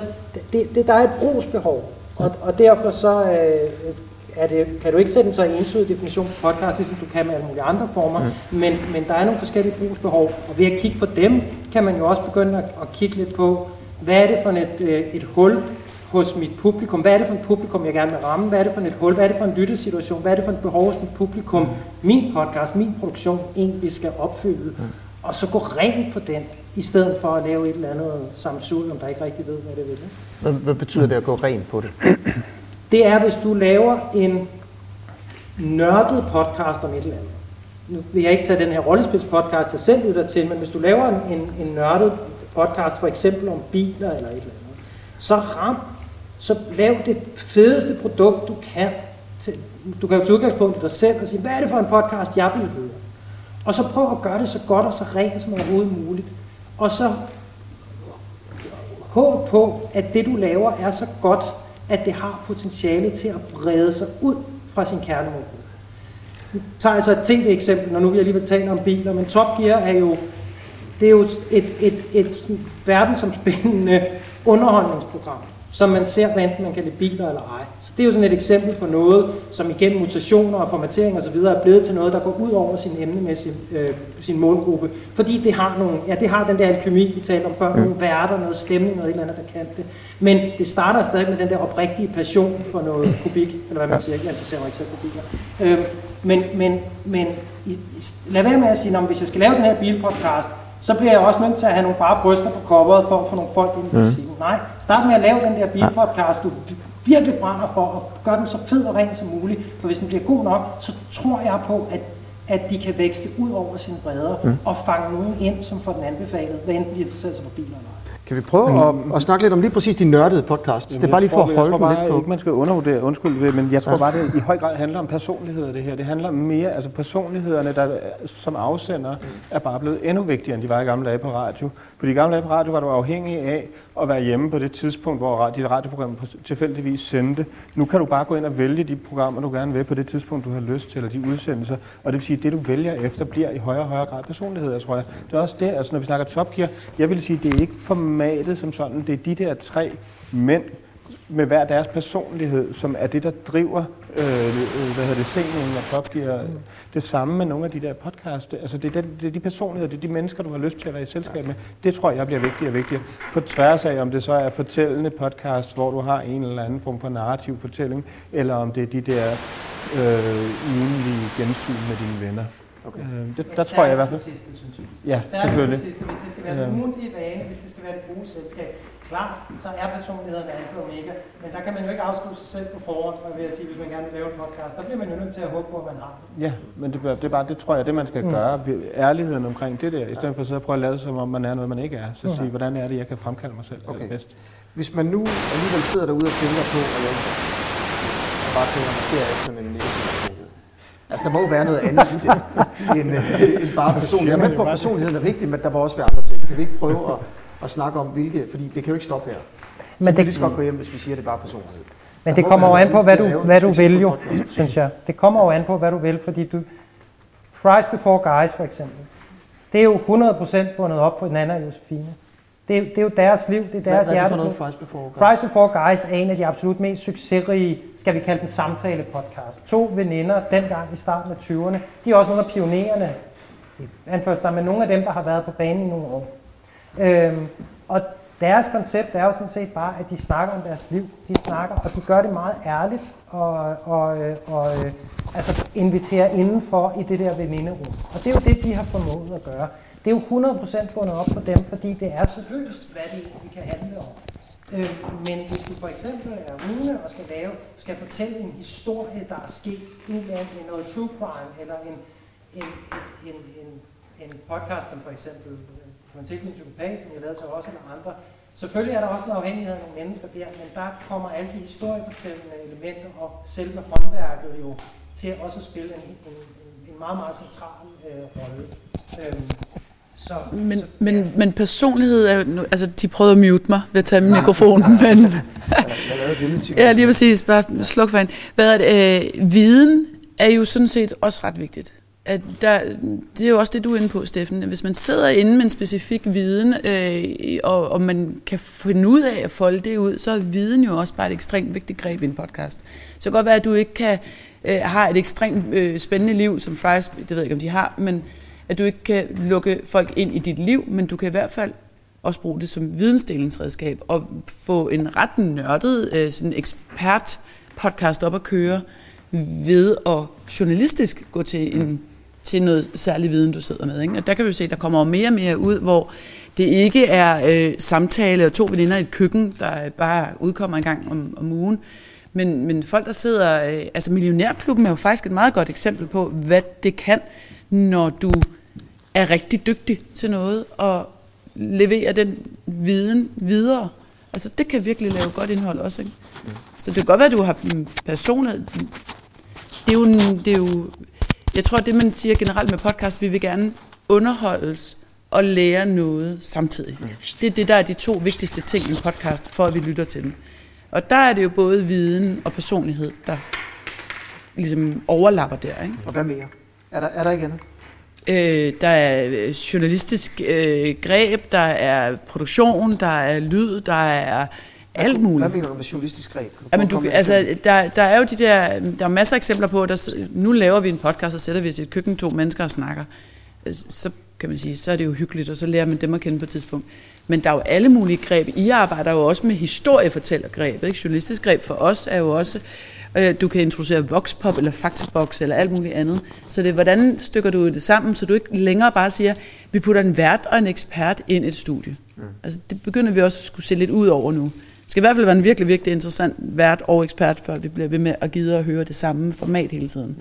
det, det, der er et brugsbehov, og, og derfor så øh, er det, kan du ikke sætte en så entydig definition på podcast, ligesom du kan med alle mulige andre former, mm. men, men der er nogle forskellige brugsbehov, og ved at kigge på dem, kan man jo også begynde at, at kigge lidt på, hvad er det for et, øh, et hul hos mit publikum? Hvad er det for et publikum, jeg gerne vil ramme? Hvad er det for et hul? Hvad er det for en lyttesituation? Hvad er det for et behov hos mit publikum? Mm. Min podcast, min produktion egentlig skal opfylde. Mm. Og så gå rent på den, i stedet for at lave et eller andet samsurium, der ikke rigtig ved, hvad det vil. Hvad, hvad betyder det at gå rent på det? Det er, hvis du laver en nørdet podcast om et eller andet. Nu vil jeg ikke tage den her rollespilspodcast, jeg selv lytter til, men hvis du laver en, en, en nørdet podcast, for eksempel om biler eller et eller andet, så ram, så lav det fedeste produkt, du kan. Til, du kan jo til udgangspunkt i dig selv og sige, hvad er det for en podcast, jeg vil høre? Og så prøv at gøre det så godt og så rent som overhovedet muligt. Og så håb på, at det du laver er så godt, at det har potentiale til at brede sig ud fra sin kernemål. Nu tager jeg så et tv-eksempel, når nu vi alligevel taler om biler, men Top Gear er jo, det er jo et, et, et, et verdensomspændende underholdningsprogram som man ser, hvad enten man kan lide biler eller ej. Så det er jo sådan et eksempel på noget, som igennem mutationer og formatering osv. er blevet til noget, der går ud over sin emnemæssige øh, sin målgruppe. Fordi det har, nogle, ja, det har den der alkemi, vi talte om før, mm. nogle værter, noget stemning, noget et eller andet, der kan det. Men det starter stadig med den der oprigtige passion for noget kubik, eller hvad man siger, jeg interesserer mig ikke selv for biler. Øh, men, men, men i, lad være med at sige, hvis jeg skal lave den her bilpodcast, så bliver jeg også nødt til at have nogle bare bryster på coveret for at få nogle folk ind i musikken. Mm. Nej, start med at lave den der bilpodcast, du virkelig brænder for, og gør den så fed og ren som muligt. For hvis den bliver god nok, så tror jeg på, at at de kan vækste ud over sine bredder mm. og fange nogen ind, som får den anbefalet, hvad enten de interesserer sig for biler eller. Kan vi prøve mm. at, at snakke lidt om lige præcis de nørdede podcast? Jamen, det er bare lige for at holde den lidt på. Ikke, man skal undervurdere, undskyld, men jeg tror ja. bare, det i høj grad handler om personligheder, det her. Det handler mere, altså personlighederne, der som afsender, er bare blevet endnu vigtigere, end de var i gamle dage på radio. Fordi i gamle dage på radio var du afhængig af at være hjemme på det tidspunkt, hvor dit radioprogram tilfældigvis sendte. Nu kan du bare gå ind og vælge de programmer, du gerne vil på det tidspunkt, du har lyst til, eller de udsendelser. Og det vil sige, at det, du vælger efter, bliver i højere og højere grad personlighed, tror jeg. Det er også det, altså når vi snakker Top Gear, jeg vil sige, det er ikke formatet som sådan, det er de der tre mænd, med hver deres personlighed, som er det, der driver øh, øh hvad hedder det, scenen og Top Gear. Det samme med nogle af de der podcasts. Altså, det, er det, det er de personligheder, det er de mennesker, du har lyst til at være i selskab med. Det tror jeg bliver vigtigere og vigtigere. På tværs af, om det så er fortællende podcast, hvor du har en eller anden form for narrativ fortælling, eller om det er de der øh, ugenlige gensyn med dine venner. Okay. Øh, det, der tror jeg i hvert fald. Det sidste, synes jeg. Ja, selvfølgelig. Det sidste, hvis det skal være en ugentlig vane, hvis det skal være et brugerselskab, Klart, så er personligheden alfa og omega, men der kan man jo ikke afskrive sig selv på forhånd, og ved at sige, hvis man gerne vil lave en podcast, der bliver man jo nødt til at håbe på, at man har det. Ja, men det, det, er bare, det tror jeg, det man skal mm. gøre. Ærligheden omkring det der, i stedet for at sidde og prøve at lade som om man er noget, man ikke er. Så mm. sige, hvordan er det, jeg kan fremkalde mig selv okay. bedst. Hvis man nu alligevel sidder derude og tænker på, at jeg bare tænker, måske er sådan en negativ Altså, der må jo være noget andet det, end, end bare [laughs] personlighed. Jeg er med på, at personligheden er vigtig, men der må også være andre ting. Kan vi ikke prøve at at snakke om, hvilke, fordi det kan jo ikke stoppe her. Men det kan lige godt gå hjem, hvis vi siger, at det er bare personlighed. Men det kommer jo an på, hvad du, hvad du vil jo, synes jeg. Det kommer jo an på, hvad du vil, fordi du... Fries Before Guys for eksempel. Det er jo 100% bundet op på Nana og Josefine. Det er, det er jo deres liv, det er deres hvad, hvad er det for noget Fries Before Guys? Fries Before Guys er en af de absolut mest succesrige, skal vi kalde den samtale-podcast. To veninder, dengang i starten af 20'erne, de er også nogle af pionererne, anført sig med nogle af dem, der har været på banen i nogle år. Øhm, og deres koncept er jo sådan set bare, at de snakker om deres liv. De snakker, og de gør det meget ærligt, og, og, øh, og øh, altså inviterer indenfor i det der veninderum. Og det er jo det, de har formået at gøre. Det er jo 100% bundet op på dem, fordi det er så løst, hvad det egentlig kan handle om. Øh, men hvis du for eksempel er Rune og skal lave, skal fortælle en historie, der er sket, i en noget true crime, eller en, en, en, en, en, en podcast, som for eksempel man en psykopat, som jeg lavede til også eller andre, Selvfølgelig er der også en afhængighed af nogle mennesker der, men der kommer alle de historiefortællende elementer og selve håndværket jo til også at spille en, en, en meget, meget central øh, rolle. Øhm, så, men, så, men, ja. men personlighed er jo, altså de prøvede at mute mig ved at tage min mikrofon, men... [laughs] ja, lige præcis, bare sluk for en. Hvad er det, øh, viden er jo sådan set også ret vigtigt at der, det er jo også det, du er inde på, Steffen. Hvis man sidder inde med en specifik viden, øh, og, og man kan finde ud af at folde det ud, så er viden jo også bare et ekstremt vigtigt greb i en podcast. Så det kan godt være, at du ikke kan, øh, har et ekstremt øh, spændende liv, som Fries, det ved jeg ikke, om de har, men at du ikke kan lukke folk ind i dit liv, men du kan i hvert fald også bruge det som vidensdelingsredskab, og få en ret nørdet øh, sådan ekspert podcast op at køre, ved at journalistisk gå til en til noget særlig viden, du sidder med. Ikke? Og der kan vi se, at der kommer mere og mere ud, hvor det ikke er øh, samtale og to veninder i et køkken, der bare udkommer en gang om, om ugen, men, men folk, der sidder... Øh, altså Millionærklubben er jo faktisk et meget godt eksempel på, hvad det kan, når du er rigtig dygtig til noget og leverer den viden videre. Altså det kan virkelig lave godt indhold også. Ikke? Så det kan godt være, at du har personer... Det er jo, det er jo jeg tror, det man siger generelt med podcast, vi vil gerne underholdes og lære noget samtidig. Det er det, der er de to vigtigste ting i en podcast, for at vi lytter til den. Og der er det jo både viden og personlighed, der ligesom overlapper der. Ikke? Og hvad mere? Er der, er der ikke andet? Øh, der er øh, journalistisk øh, greb, der er produktion, der er lyd, der er alt muligt. Hvad mener du med journalistisk greb? Jamen, du, altså, der, der er jo de der, der er masser af eksempler på, at nu laver vi en podcast, og sætter vi os i et køkken, to mennesker og snakker. Så kan man sige, så er det jo hyggeligt, og så lærer man dem at kende på et tidspunkt. Men der er jo alle mulige greb. I arbejder jo også med historiefortællergreb. Ikke? Journalistisk greb for os er jo også, øh, du kan introducere voxpop eller faktabox eller alt muligt andet. Så det er, hvordan stykker du det sammen, så du ikke længere bare siger, vi putter en vært og en ekspert ind i et studie. Mm. Altså, det begynder vi også at skulle se lidt ud over nu skal i hvert fald være en virkelig, virkelig interessant vært og ekspert, før vi bliver ved med at gide at høre det samme format hele tiden.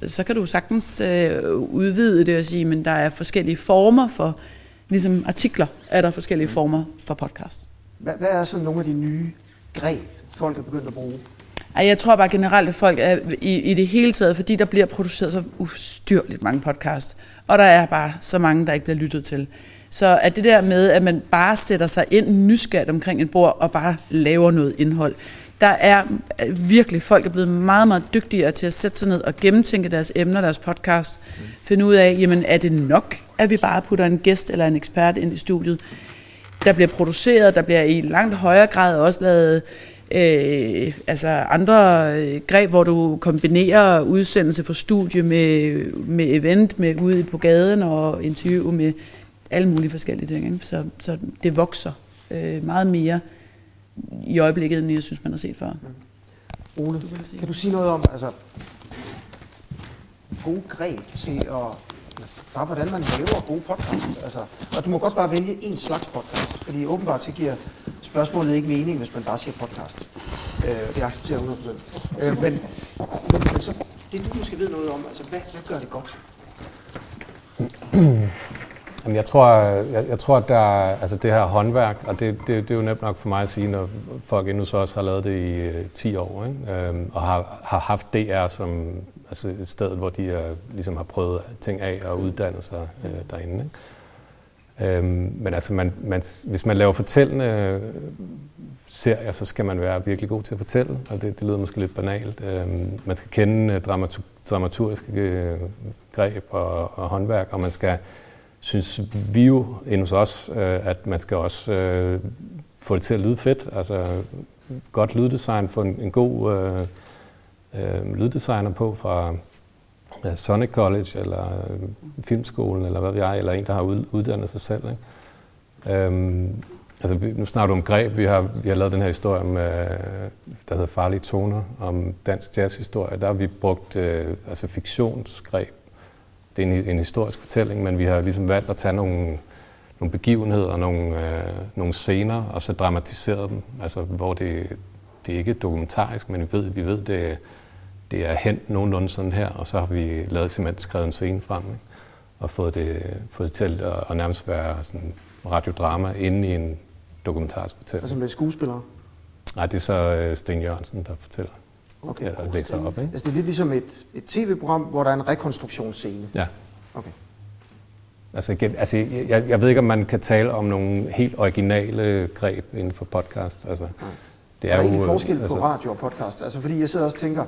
Mm. Så kan du sagtens øh, udvide det og sige, men der er forskellige former for, ligesom artikler, er der forskellige mm. former for podcast. Hvad, hvad er så nogle af de nye greb, folk er begyndt at bruge? Ej, jeg tror bare generelt, at folk er i, i det hele taget, fordi der bliver produceret så ustyrligt mange podcasts, og der er bare så mange, der ikke bliver lyttet til. Så at det der med, at man bare sætter sig ind nysgerrigt omkring et bord og bare laver noget indhold, der er virkelig, folk er blevet meget, meget dygtigere til at sætte sig ned og gennemtænke deres emner, deres podcast, mm. finde ud af, jamen er det nok, at vi bare putter en gæst eller en ekspert ind i studiet. Der bliver produceret, der bliver i langt højere grad også lavet øh, altså andre øh, greb, hvor du kombinerer udsendelse for studie med, med event, med ude på gaden og interview med alle mulige forskellige ting. Ikke? Så, så det vokser øh, meget mere i øjeblikket, end jeg synes, man har set før. Mm. Ole, du kan du sige noget om altså, gode greb til at bare hvordan man laver gode podcasts. Altså, og du må godt bare vælge en slags podcast, fordi åbenbart så giver spørgsmålet ikke mening, hvis man bare siger podcast. Øh, det accepterer 100%. Øh, men, men, men så, det du måske ved noget om, altså hvad, hvad gør det godt? Jamen, jeg tror, jeg, jeg tror, at der altså det her håndværk, og det, det, det er jo nemt nok for mig at sige, når folk endnu så også har lavet det i øh, 10 år, ikke? Øhm, og har, har haft DR som altså et sted, hvor de er, ligesom har prøvet ting af og uddannet sig øh, derinde. Ikke? Øhm, men altså, man, man, hvis man laver fortællende øh, serier, så skal man være virkelig god til at fortælle, og det, det lyder måske lidt banalt. Øhm, man skal kende øh, dramatur, dramaturgiske øh, greb og, og håndværk, og man skal synes vi jo endnu hos os, øh, at man skal også øh, få det til at lyde fedt. Altså godt lyddesign, få en, en god øh, øh lyddesigner på fra ja, Sonic College eller øh, Filmskolen eller hvad vi jeg, eller en, der har uddannet sig selv. Ikke? Øhm, altså, nu snakker du om greb. Vi har, vi har lavet den her historie, med, der hedder Farlige Toner, om dansk jazzhistorie. Der har vi brugt øh, altså fiktionsgreb det er en, en historisk fortælling, men vi har ligesom valgt at tage nogle, nogle begivenheder, nogle, øh, nogle scener, og så dramatiseret dem, altså hvor det, det er ikke dokumentarisk, men vi ved, vi ved det, det er hent nogenlunde sådan her, og så har vi lavet simpelthen skrevet en scene frem, ikke? og fået det, fået det til at, at nærmest være sådan radiodrama inde i en dokumentarisk fortælling. Altså med skuespillere? Nej, det er så øh, Sten Jørgensen, der fortæller. Okay. Eller læser op, ikke? Altså det er lidt ligesom et, et tv-program, hvor der er en rekonstruktionsscene. Ja. Okay. Altså, igen, altså jeg, jeg ved ikke, om man kan tale om nogle helt originale greb inden for podcast. Altså, Det er, er der egentlig jo, forskel altså, på radio og podcast? Altså fordi jeg sidder også og tænker,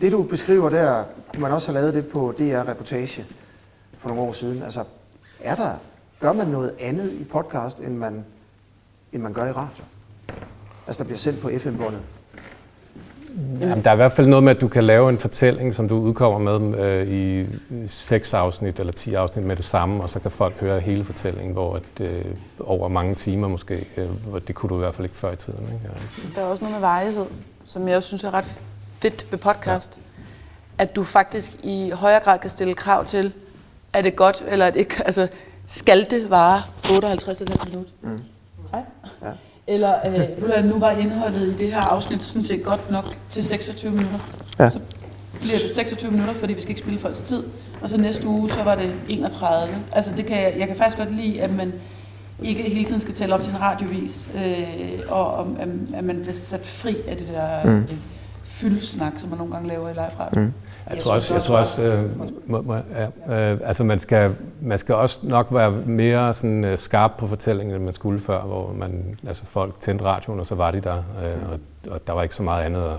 det du beskriver der, kunne man også have lavet det på DR Reportage for nogle år siden. Altså, er der, gør man noget andet i podcast, end man, end man gør i radio? Altså, der bliver sendt på FM-båndet. Jamen, der er i hvert fald noget med, at du kan lave en fortælling, som du udkommer med øh, i seks afsnit eller ti afsnit med det samme, og så kan folk høre hele fortællingen, hvor at, øh, over mange timer måske, øh, hvor det kunne du i hvert fald ikke før i tiden. Ikke? Ja. Der er også noget med varighed, som jeg også synes er ret fedt ved podcast. Ja. At du faktisk i højere grad kan stille krav til, er det godt, eller er det ikke, altså, skal det vare 58 eller minut? Mm. Ja. ja. Eller øh, nu var indholdet i det her afsnit sådan set godt nok til 26 minutter. Ja. Så bliver det 26 minutter, fordi vi skal ikke spille folks tid. Og så næste uge, så var det 31. Altså det kan jeg, jeg kan faktisk godt lide, at man ikke hele tiden skal tælle op til en radiovis, øh, og om, at man bliver sat fri af det der mm. øh, fyldsnak, som man nogle gange laver i live. Mm. Jeg tror også, jeg tror også øh, må, må, ja, øh, altså man skal, man skal også nok være mere sådan, øh, skarp på fortællingen, end man skulle før, hvor man, altså folk tændte radioen, og så var de der, øh, og, og der var ikke så meget andet, og,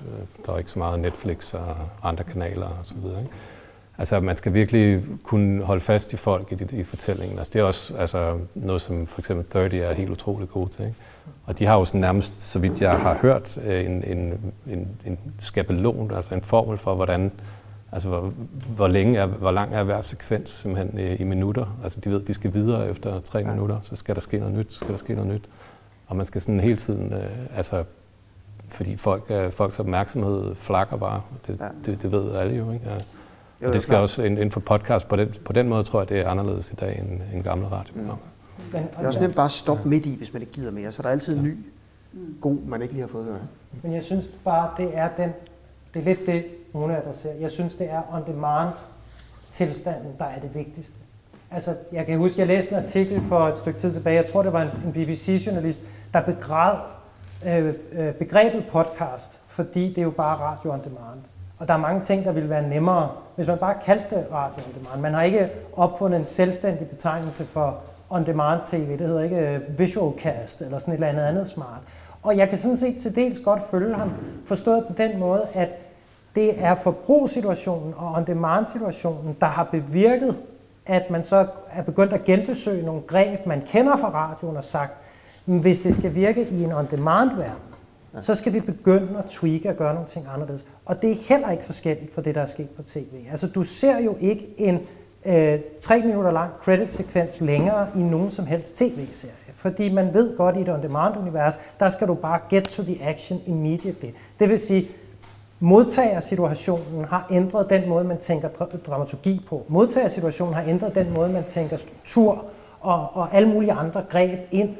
øh, der var ikke så meget Netflix og andre kanaler og så videre. Ikke? Altså man skal virkelig kunne holde fast i folk i, i fortællingen. Altså, det er også altså, noget, som for eksempel 30 er helt utroligt gode til. Ikke? Og de har jo sådan nærmest, så vidt jeg har hørt, en, en, en, en skabelon, altså en formel for, hvordan, altså hvor, hvor, længe er, hvor lang er hver sekvens simpelthen i, i minutter. Altså de ved, de skal videre efter tre ja. minutter, så skal der ske noget nyt, skal der ske noget nyt. Og man skal sådan hele tiden, øh, altså fordi folk, øh, folks opmærksomhed flakker bare. Det, ja. det, det ved alle jo, ikke? Ja. Jo, og det skal også inden for podcast, på den, på den måde tror jeg, det er anderledes i dag end, end gamle radioprogrammer. Mm. Det er også nemt bare at stoppe midt i, hvis man ikke gider mere. Så der er altid en ny, god, man ikke lige har fået hørt. Men jeg synes bare, det er den, det er lidt det, nogle af ser. Jeg synes, det er on-demand tilstanden, der er det vigtigste. Altså, jeg kan huske, jeg læste en artikel for et stykke tid tilbage. Jeg tror, det var en, BBC-journalist, der begræd øh, øh, begrebet podcast, fordi det er jo bare radio on demand. Og der er mange ting, der ville være nemmere, hvis man bare kaldte det radio on demand. Man har ikke opfundet en selvstændig betegnelse for on-demand tv. Det hedder ikke øh, visualcast eller sådan et eller andet andet smart. Og jeg kan sådan set til dels godt følge ham, forstået på den måde, at det er forbrugssituationen og on-demand-situationen, der har bevirket, at man så er begyndt at genbesøge nogle greb, man kender fra radioen og sagt, hvis det skal virke i en on-demand-verden, så skal vi begynde at tweake og gøre nogle ting anderledes. Og det er heller ikke forskelligt fra det, der er sket på tv. Altså, du ser jo ikke en øh, tre minutter lang credit-sekvens længere i nogen som helst tv-serie. Fordi man ved godt i et on-demand-univers, der skal du bare get to the action immediately. Det vil sige, modtagersituationen har ændret den måde, man tænker dramaturgi på. Modtagersituationen har ændret den måde, man tænker struktur og, og alle mulige andre greb ind.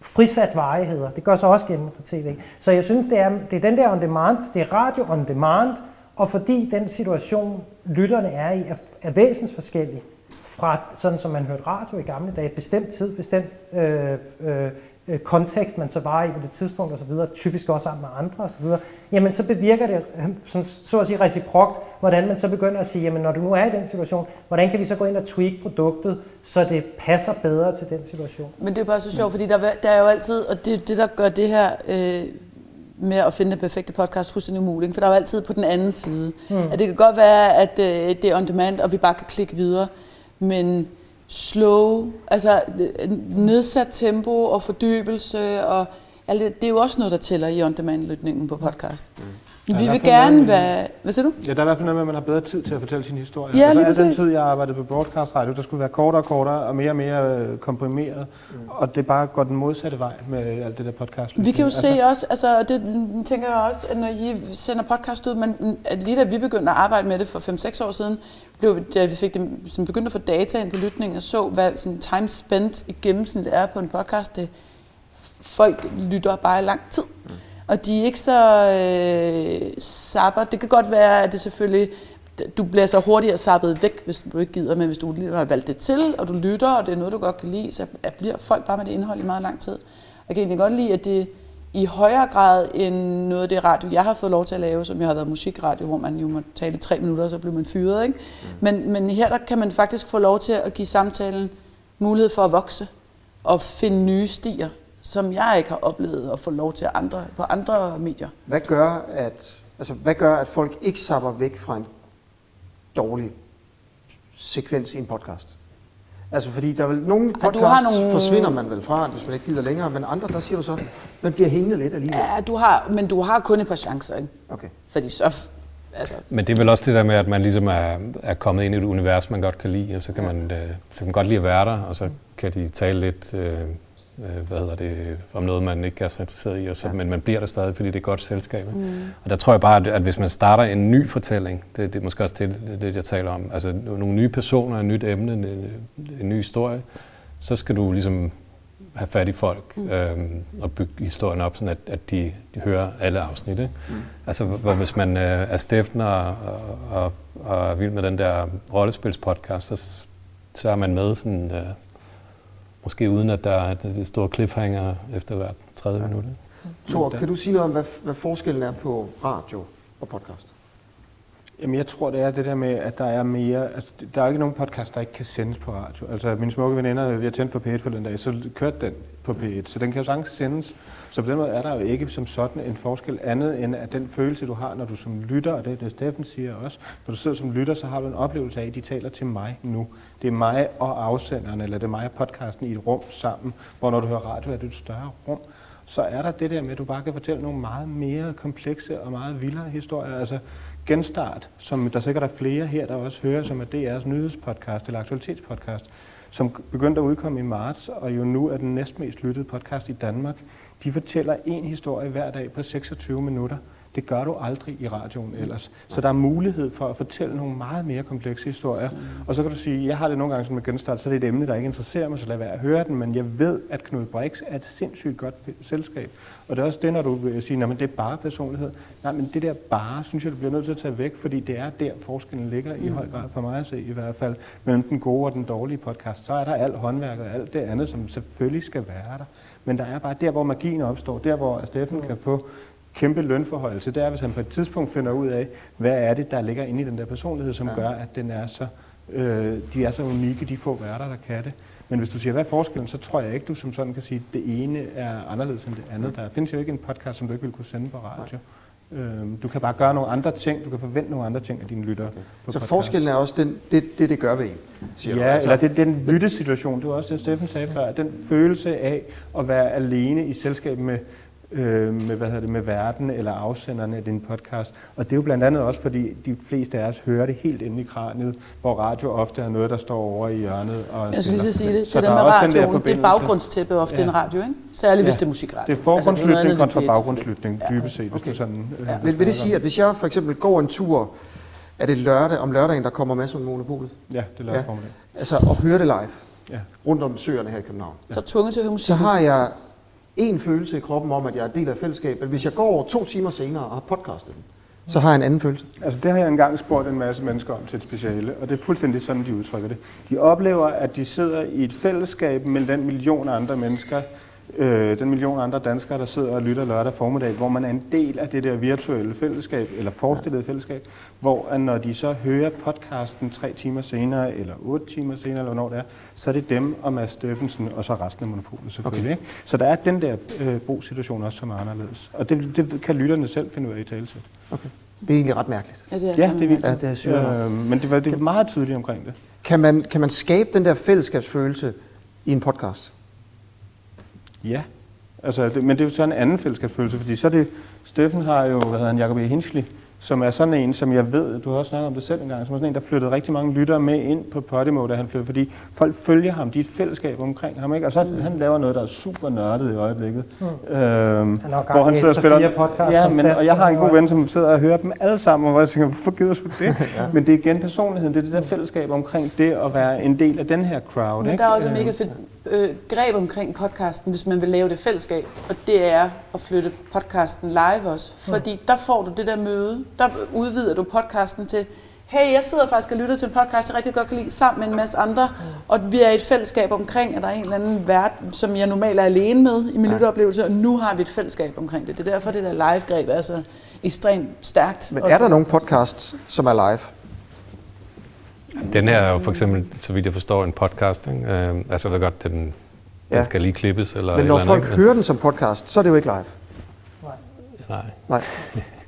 Frisat varigheder. Det gør sig også gennem for tv. Så jeg synes, det er, det er den der on demand, det er radio on demand, og fordi den situation, lytterne er i, er, er væsensforskellig fra sådan, som man hørte radio i gamle dage, bestemt tid, bestemt øh, øh, kontekst, man så var i på det tidspunkt osv., typisk også sammen med andre osv., jamen så bevirker det øh, sådan, så at sige reciprokt, hvordan man så begynder at sige, jamen når du nu er i den situation, hvordan kan vi så gå ind og tweak produktet, så det passer bedre til den situation. Men det er bare så sjovt, fordi der, der er jo altid, og det det, der gør det her øh, med at finde den perfekte podcast fuldstændig umuligt, for der er jo altid på den anden side. Mm. At det kan godt være, at øh, det er on demand, og vi bare kan klikke videre, men slow, altså nedsat tempo og fordybelse og alt det, det er jo også noget, der tæller i on-demand-lytningen på podcast. Mm. Ja, vi vil gerne med, være... Hvad siger du? Ja, der er i hvert fald noget med, at man har bedre tid til at fortælle sin historie. Ja, altså, lige den tid, jeg arbejdede på broadcast radio, der skulle være kortere og kortere og mere og mere øh, komprimeret. Mm. Og det bare går den modsatte vej med alt det der podcast. Vi kan jo altså, se også, altså det tænker jeg også, at når I sender podcast ud, men at lige da vi begyndte at arbejde med det for 5-6 år siden, blev, da vi fik det, som begyndte at få data ind på lytningen og så, hvad sådan time spent i gennemsnit er på en podcast, det, folk lytter bare i lang tid. Mm. Og de er ikke så øh, sapper. Det kan godt være, at det selvfølgelig du bliver så hurtigere sappet væk, hvis du ikke gider, men hvis du har valgt det til, og du lytter, og det er noget, du godt kan lide, så bliver folk bare med det indhold i meget lang tid. Jeg kan egentlig godt lide, at det i højere grad end noget af det radio, jeg har fået lov til at lave, som jeg har været musikradio, hvor man jo må tale tre minutter, og så bliver man fyret. Ikke? Men, men her der kan man faktisk få lov til at give samtalen mulighed for at vokse og finde nye stier, som jeg ikke har oplevet at få lov til andre, på andre medier. Hvad gør, at, altså, hvad gør, at folk ikke sapper væk fra en dårlig sekvens i en podcast? Altså fordi der er vel nogle du har podcasts nogle- forsvinder man vel fra, hvis man ikke gider længere, men andre, der siger du så, man bliver hængende lidt alligevel. Ja, du har, men du har kun et par chancer, ikke? Okay. Fordi så... Altså, Men det er vel også det der med, at man ligesom er, er kommet ind i et univers, man godt kan lide, og så kan, man, øh, så kan man godt lide at være der, og så kan de tale lidt øh, øh, hvad hedder det, om noget, man ikke er så interesseret i, og så, ja. men man bliver der stadig, fordi det er et godt selskab. Mm. Og der tror jeg bare, at, at hvis man starter en ny fortælling, det, det er måske også det, det, jeg taler om, altså nogle nye personer, et nyt emne, en, en ny historie, så skal du ligesom have fat i folk mm. øhm, og bygge historien op, sådan at, at de, de hører alle afsnit. Ikke? Mm. Altså, hvor hvis man øh, er Steffen og, og, og, og er vild med den der rollespilspodcast, så, så er man med sådan, øh, måske uden at der er det store cliffhanger efter hver tredje ja. minut. Ikke? Thor, kan du sige noget om, hvad, hvad forskellen er på radio og podcast? Jamen, jeg tror, det er det der med, at der er mere... Altså, der er ikke nogen podcast, der ikke kan sendes på radio. Altså, mine smukke veninder, vi har tændt for P1 for den dag, så kørte den på P1. Så den kan jo sagtens sendes. Så på den måde er der jo ikke som sådan en forskel andet, end at den følelse, du har, når du som lytter, og det er det, Steffen siger også, når du sidder som lytter, så har du en oplevelse af, at de taler til mig nu. Det er mig og afsenderen, eller det er mig og podcasten i et rum sammen, hvor når du hører radio, er det et større rum så er der det der med, at du bare kan fortælle nogle meget mere komplekse og meget vildere historier. Altså Genstart, som der sikkert er flere her, der også hører, som er DR's nyhedspodcast eller aktualitetspodcast, som begyndte at udkomme i marts, og jo nu er den næstmest lyttede podcast i Danmark. De fortæller en historie hver dag på 26 minutter. Det gør du aldrig i radioen ellers. Så der er mulighed for at fortælle nogle meget mere komplekse historier. Og så kan du sige, jeg har det nogle gange som med genstart, så det er det et emne, der ikke interesserer mig, så lad være at høre den, men jeg ved, at Knud Brix er et sindssygt godt selskab. Og det er også det, når du vil sige, at det er bare personlighed. Nej, men det der bare, synes jeg, du bliver nødt til at tage væk, fordi det er der, forskellen ligger i høj grad, for mig at se i hvert fald, mellem den gode og den dårlige podcast. Så er der alt håndværket og alt det andet, som selvfølgelig skal være der. Men der er bare der, hvor magien opstår, der hvor Steffen kan få kæmpe lønforhøjelse, det er, hvis han på et tidspunkt finder ud af, hvad er det, der ligger inde i den der personlighed, som ja. gør, at den er så, øh, de er så unikke, de få værter, der kan det. Men hvis du siger, hvad er forskellen, så tror jeg ikke, du som sådan kan sige, at det ene er anderledes end det andet. Der findes jo ikke en podcast, som du ikke vil kunne sende på radio. Øhm, Du kan bare gøre nogle andre ting, du kan forvente nogle andre ting af dine lyttere. på Så podcast. forskellen er også den, det, det, det gør ved en, siger du. Ja, altså, eller det, den lyttesituation, det var også det, Steffen sagde før, den følelse af at være alene i selskab med, øh, med, hvad hedder det, med verden eller afsenderne af din podcast. Og det er jo blandt andet også, fordi de fleste af os hører det helt inde i kraniet, hvor radio ofte er noget, der står over i hjørnet. Og jeg skulle lige sige det. Så Det der der er med også den der radioen, det er baggrundstæppe ofte Ja. en radio, ikke? Særligt hvis Ja. det er musikradio. Det er forgrundslytning Altså, er noget kontra baggrundslytning, Ja. dybest set, hvis Okay. du sådan... Øh, Ja. Vil, det sige, at hvis jeg for eksempel går en tur, er det lørdag, om lørdagen, der kommer masser af monopolet? Ja, det lader Ja. ja. formiddag. Altså at høre det live Ja. rundt om søerne her i København. Så er du tvunget til at høre musik. Så har jeg en følelse i kroppen om, at jeg er del af fællesskabet. Men hvis jeg går over to timer senere og har podcastet den, så har jeg en anden følelse. Altså det har jeg engang spurgt en masse mennesker om til et speciale, og det er fuldstændig sådan, de udtrykker det. De oplever, at de sidder i et fællesskab med den million andre mennesker, øh, den million andre danskere, der sidder og lytter lørdag formiddag, hvor man er en del af det der virtuelle fællesskab, eller forestillede fællesskab, hvor at når de så hører podcasten tre timer senere, eller otte timer senere, eller hvornår det er, så er det dem og Mads Steffensen, og så resten af monopolet selvfølgelig. Okay. Ikke? Så der er den der øh, brugssituation også, som er anderledes. Og det, det kan lytterne selv finde ud af i talesæt. Okay. Det er egentlig ret mærkeligt. Ja, det er, Ja, det er vildt. Ja, det er. Øh, men det var, det var meget tydeligt omkring det. Kan man, kan man skabe den der fællesskabsfølelse i en podcast? Ja. Altså, det, men det er jo så en anden fællesskabsfølelse, fordi så er det, Steffen har jo, hvad hedder han, Jacob E. Hinchli, som er sådan en, som jeg ved, du har også snakket om det selv engang, som er sådan en, der flyttede rigtig mange lyttere med ind på Podimo, da han flyttede, fordi folk følger ham, de er et fællesskab omkring ham, ikke? Og så mm. han laver noget, der er super nørdet i øjeblikket. Mm. Øhm, Han hvor han sidder og spiller... podcasts ja, men, og jeg har en god ven, som sidder og hører dem alle sammen, og hvor jeg tænker, hvorfor gider du det? [laughs] ja. Men det er igen personligheden, det er det der fællesskab omkring det at være en del af den her crowd. Men ikke? der er også mega fedt øh, greb omkring podcasten, hvis man vil lave det fællesskab, og det er at flytte podcasten live også. Fordi der får du det der møde, der udvider du podcasten til hey, jeg sidder faktisk og lytter til en podcast, jeg rigtig godt kan lide, sammen med en masse andre, og vi er et fællesskab omkring, at der er en eller anden verden, som jeg normalt er alene med i min ja. lytteoplevelse, og nu har vi et fællesskab omkring det. Det er derfor, det der live-greb er så ekstremt stærkt. Men er der nogle podcasts, som er live? Den her er jo for eksempel, så vidt jeg forstår, en podcast. Ikke? Øh, altså, det er godt, den, den Ja. skal lige klippes. Eller Men når eller folk andet, hører den som podcast, så er det jo ikke live. Nej. Nej.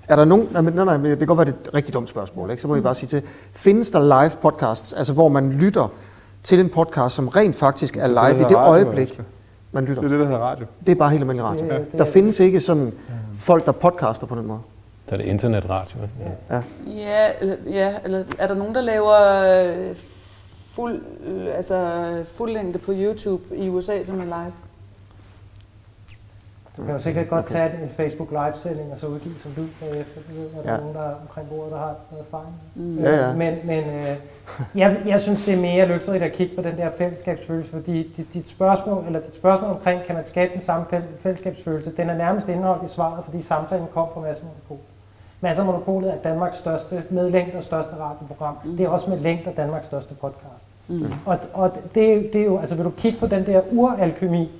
Er der nogen, nej, men, nej, nej, det kan godt være, det et rigtig dumt spørgsmål, ikke? så må I bare sige til, findes der live podcasts, altså hvor man lytter til en podcast, som rent faktisk er det, live der i hedder det radio, øjeblik, altså. man lytter? Det er det, der hedder radio. Det er bare helt almindelig radio. Det- det Der er- findes ikke sådan folk, der podcaster på den måde. Så er det internetradio. ikke? Ja. Ja, eller, ja, eller er der nogen, der laver øh, fuld, øh, altså fuldlængde på YouTube i USA, som er live? Du kan jo sikkert godt tage en Facebook live-sending og så udgive som lyd bagefter. Du ved, at der Ja. er nogen, der er omkring bordet, der har noget erfaring. Mm. Ja, ja. Men, men øh, jeg, jeg synes, det er mere løfterigt at kigge på den der fællesskabsfølelse, fordi dit, dit, spørgsmål, eller dit spørgsmål omkring, kan man skabe den samme fæll- fællesskabsfølelse, den er nærmest indeholdt i svaret, fordi samtalen kom fra Mads Monopol. Mads Monopolet er Danmarks største, med længder største radioprogram. Det er også med længder Danmarks største podcast. Mm. Og, og det, det er jo, altså vil du kigge på den der uralkemi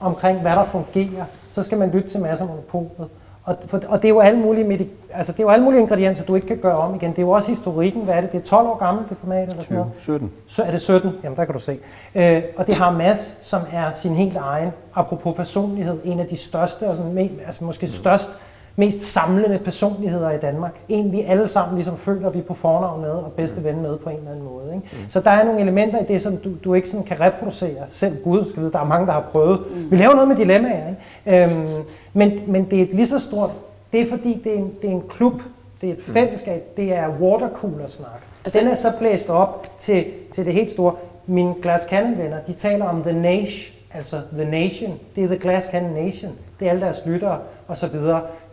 omkring, hvad der fungerer, så skal man lytte til masser af monopolet. Og, for, og det er jo alle mulige, altså det er jo alle mulige ingredienser, du ikke kan gøre om igen. Det er jo også historikken, hvad er det? Det er 12 år gammelt, det format eller sådan noget. 17. Så er det 17, jamen der kan du se. Øh, og det har Mads, som er sin helt egen, apropos personlighed, en af de største, og sådan, altså måske størst, mest samlende personligheder i Danmark. En, vi alle sammen ligesom føler, vi er på fornavn med, og bedste ven med på en eller anden måde. Ikke? Så der er nogle elementer i det, som du, du ikke sådan kan reproducere. Selv Gud, skal vide, der er mange, der har prøvet. Vi laver noget med dilemmaer. Ikke? Øhm, men, men det er et lige så stort, det er fordi, det er en, det er en klub, det er et fællesskab, det er watercooler-snak. Altså- den er så blæst op til, til det helt store. Mine Cannon-venner, de taler om The Nation, altså The Nation. Det er The Glass Cannon Nation. Det er alle deres lyttere osv.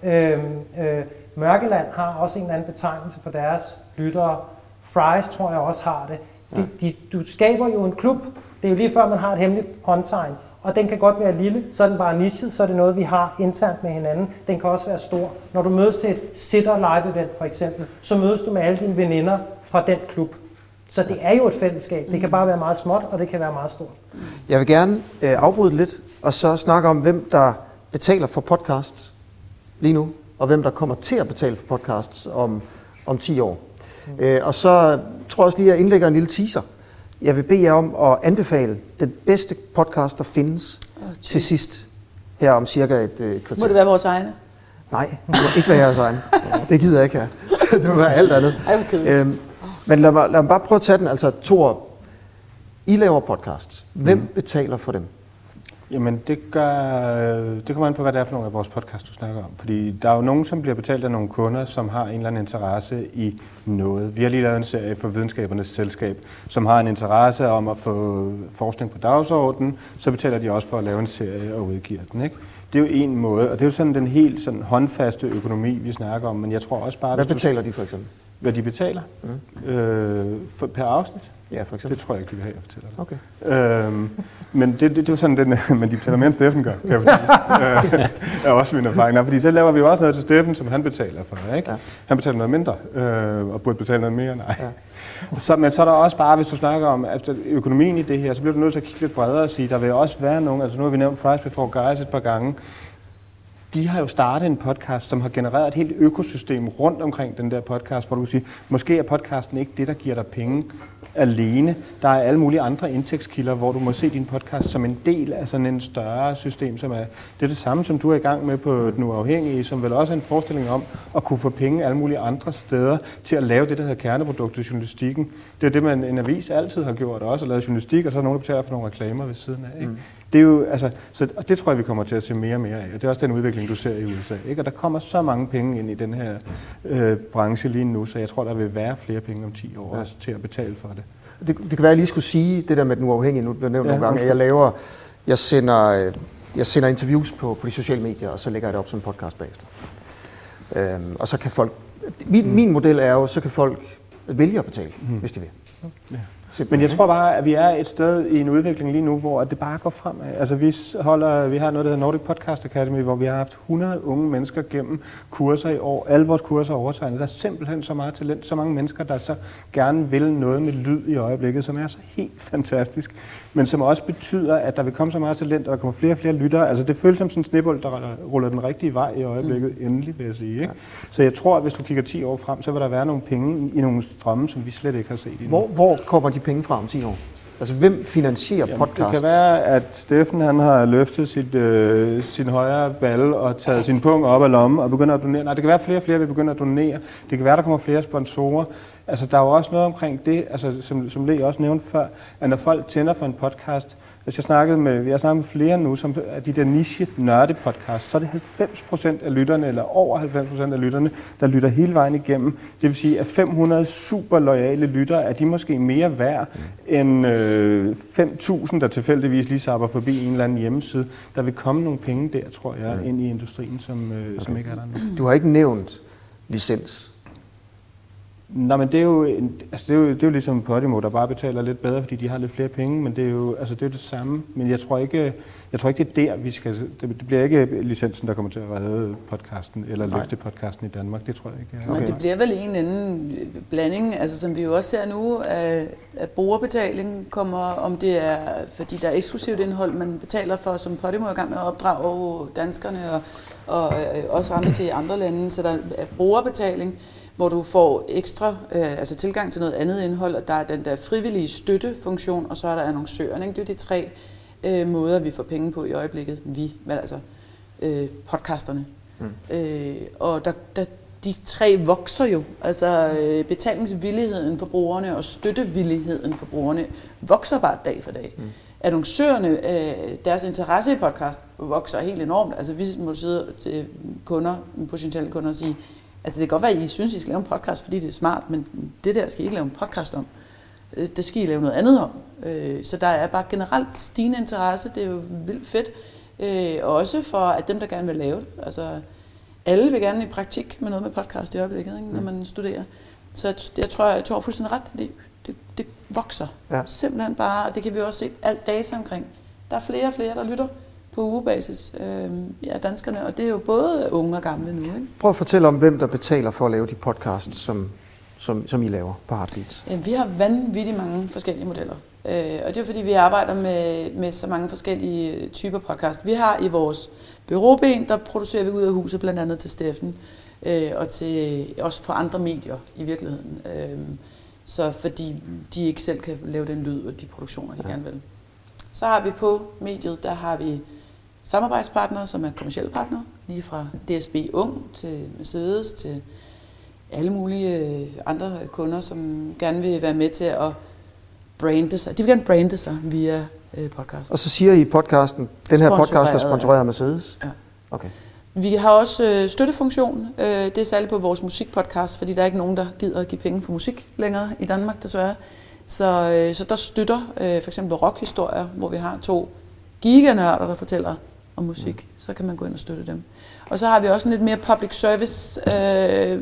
Øhm, øh, Mørkeland har også en eller anden betegnelse på deres lyttere. Fries tror jeg også har det. De, de, du skaber jo en klub. Det er jo lige før, man har et hemmeligt håndtegn. Og den kan godt være lille, så er den bare nichet, så er det noget, vi har internt med hinanden. Den kan også være stor. Når du mødes til et sitter live event for eksempel, så mødes du med alle dine veninder fra den klub. Så det er jo et fællesskab. Det kan bare være meget småt, og det kan være meget stort. Jeg vil gerne øh, afbryde lidt, og så snakke om, hvem der betaler for podcasts lige nu, og hvem der kommer til at betale for podcasts om, om 10 år. Øh, og så tror jeg også lige, at jeg indlægger en lille teaser. Jeg vil bede jer om at anbefale den bedste podcast, der findes til sidst, her om cirka et øh, kvarter. Må det være vores egne? Nej, det må ikke være jeres egen. Det gider jeg ikke have. [laughs] Det må være alt andet. Ej, hvor men lad mig, lad mig bare prøve at tage den. Altså, Thor, I laver podcasts. Hvem mm. betaler for dem? Jamen, det, gør, det kommer an på, hvad det er for nogle af vores podcast, du snakker om. Fordi der er jo nogen, som bliver betalt af nogle kunder, som har en eller anden interesse i noget. Vi har lige lavet en serie for Videnskabernes Selskab, som har en interesse om at få forskning på dagsordenen. Så betaler de også for at lave en serie og udgive den. Ikke? Det er jo en måde, og det er jo sådan den helt sådan håndfaste økonomi, vi snakker om. Men jeg tror også bare, Hvad hvis du- betaler de for eksempel? Hvad de betaler mm. øh, for, per afsnit. Ja, for eksempel. Det tror jeg ikke, de vil have, jeg fortæller dig. Okay. Øhm, men det, det, det er jo sådan, den, [laughs] men de betaler mere end Steffen gør, kan jeg [laughs] øh, er også min erfaring. Nej, fordi så laver vi jo også noget til Steffen, som han betaler for. Ikke? Ja. Han betaler noget mindre, øh, og burde betale noget mere, nej. Ja. Så, men så er der også bare, hvis du snakker om altså, økonomien i det her, så bliver du nødt til at kigge lidt bredere og sige, der vil også være nogen, altså nu har vi nævnt Fries Before Guys et par gange, de har jo startet en podcast, som har genereret et helt økosystem rundt omkring den der podcast, hvor du kan sige, måske er podcasten ikke det, der giver dig penge alene. Der er alle mulige andre indtægtskilder, hvor du må se din podcast som en del af sådan en større system, som er det, er det samme, som du er i gang med på Den Uafhængige, som vel også er en forestilling om at kunne få penge alle mulige andre steder til at lave det, der hedder kerneproduktet i journalistikken. Det er det, man en avis altid har gjort, også at lave journalistik, og så er nogen, der betaler for nogle reklamer ved siden af. Ikke? Mm. Det er jo, altså, så, og det tror jeg, vi kommer til at se mere og mere af. Og det er også den udvikling, du ser i USA. Ikke? Og der kommer så mange penge ind i den her øh, branche lige nu, så jeg tror, der vil være flere penge om 10 år også til at betale for det. Det, det kan være, at jeg lige skulle sige det der med den uafhængige, nu bliver nævnt Ja, nogle gange, at jeg laver, jeg sender, øh, jeg sender interviews på, på de sociale medier, og så lægger jeg det op som podcast bagefter. Øhm, og så kan folk, min, min model er jo, så kan folk vælge at betale, mm. hvis de vil. Men jeg tror bare, at vi er et sted i en udvikling lige nu, hvor det bare går fremad. Altså vi, holder, vi har noget, der hedder Nordic Podcast Academy, hvor vi har haft 100 unge mennesker gennem kurser i år. Alle vores kurser er overtegnet. Der er simpelthen så meget talent, så mange mennesker, der så gerne vil noget med lyd i øjeblikket, som er så helt fantastisk, men som også betyder, at der vil komme så meget talent, og der kommer flere og flere lyttere. Altså det føles som sådan en snibbold, der ruller den rigtige vej i øjeblikket, mm. endelig vil jeg sige. Ikke? Ja. Så jeg tror, at hvis du kigger 10 år frem, så vil der være nogle penge i nogle strømme, som vi slet ikke har set endnu. Hvor, hvor kommer de penge fra om 10 år? Altså, hvem finansierer Jamen, podcast? Det kan være, at Steffen han har løftet sit, øh, sin højre balle og taget sin pung op af lommen og begynder at donere. Nej, det kan være, at flere og flere vil begynde at donere. Det kan være, at der kommer flere sponsorer. Altså, der er jo også noget omkring det, altså, som, som Le også nævnte før, at når folk tænder for en podcast, hvis jeg snakkede med, vi har snakket med flere nu, som er de der niche nørde podcast, så er det 90 procent af lytterne, eller over 90 procent af lytterne, der lytter hele vejen igennem. Det vil sige, at 500 super loyale lyttere, er de måske mere værd mm. end øh, 5.000, der tilfældigvis lige sapper forbi en eller anden hjemmeside. Der vil komme nogle penge der, tror jeg, mm. ind i industrien, som, øh, okay. som ikke er der nu. Du har ikke nævnt licens. Nej, men det er, jo, en, altså det, er jo, det er jo ligesom Podimo, der bare betaler lidt bedre, fordi de har lidt flere penge, men det er jo altså det, er det samme. Men jeg tror ikke, jeg tror ikke, det er der, vi skal... Det bliver ikke licensen, der kommer til at redde podcasten, eller Nej. løfte podcasten i Danmark. Det tror jeg ikke. Okay. Men det bliver vel en anden blanding, altså som vi jo også ser nu, at, at brugerbetaling kommer, om det er, fordi der er eksklusivt indhold, man betaler for, som Podimo er i gang med at opdrage danskerne, og, og øh, også andre til andre lande, så der er brugerbetaling hvor du får ekstra øh, altså tilgang til noget andet indhold, og der er den der frivillige støttefunktion, og så er der annoncøren. Ikke? Det er de tre øh, måder, vi får penge på i øjeblikket. Vi, men altså øh, podcasterne. Mm. Øh, og der, der, de tre vokser jo. Altså øh, betalingsvilligheden for brugerne og støttevilligheden for brugerne vokser bare dag for dag. Mm. Annoncørerne, øh, deres interesse i podcast vokser helt enormt. Altså vi må sidde til kunder, potentielle kunder og sige, Altså det kan godt være, at I synes, I skal lave en podcast, fordi det er smart, men det der skal I ikke lave en podcast om. Øh, det skal I lave noget andet om. Øh, så der er bare generelt stigende interesse. Det er jo vildt fedt. Øh, også for at dem, der gerne vil lave det. Altså, alle vil gerne i praktik med noget med podcast i øjeblikket, ikke, når man studerer. Så jeg tror, jeg tror fuldstændig ret. Det, det, det vokser ja. simpelthen bare, og det kan vi også se alt data omkring. Der er flere og flere, der lytter på ugebasis øh, ja, danskerne, og det er jo både unge og gamle nu. Ikke? Prøv at fortælle om, hvem der betaler for at lave de podcasts, som, som, som I laver på Heartbeats. Ja, vi har vanvittigt mange forskellige modeller, øh, og det er fordi, vi arbejder med, med så mange forskellige typer podcast. Vi har i vores byråben, der producerer vi ud af huset, blandt andet til Steffen, øh, og til, også fra andre medier i virkeligheden. Øh, så fordi de ikke selv kan lave den lyd og de produktioner, de ja. gerne vil. Så har vi på mediet, der har vi samarbejdspartnere, som er kommersielle partnere, lige fra DSB Ung til Mercedes til alle mulige øh, andre kunder, som gerne vil være med til at brande sig. De vil gerne brande sig via øh, podcast. Og så siger I i podcasten, den her podcast er sponsoreret af Mercedes? Ja. Okay. Vi har også øh, støttefunktion. Øh, det er særligt på vores musikpodcast, fordi der er ikke nogen, der gider at give penge for musik længere i Danmark, desværre. Så, øh, så der støtter øh, for eksempel rockhistorier, hvor vi har to giganørder, der fortæller og musik, mm. så kan man gå ind og støtte dem. Og så har vi også en lidt mere public service, øh,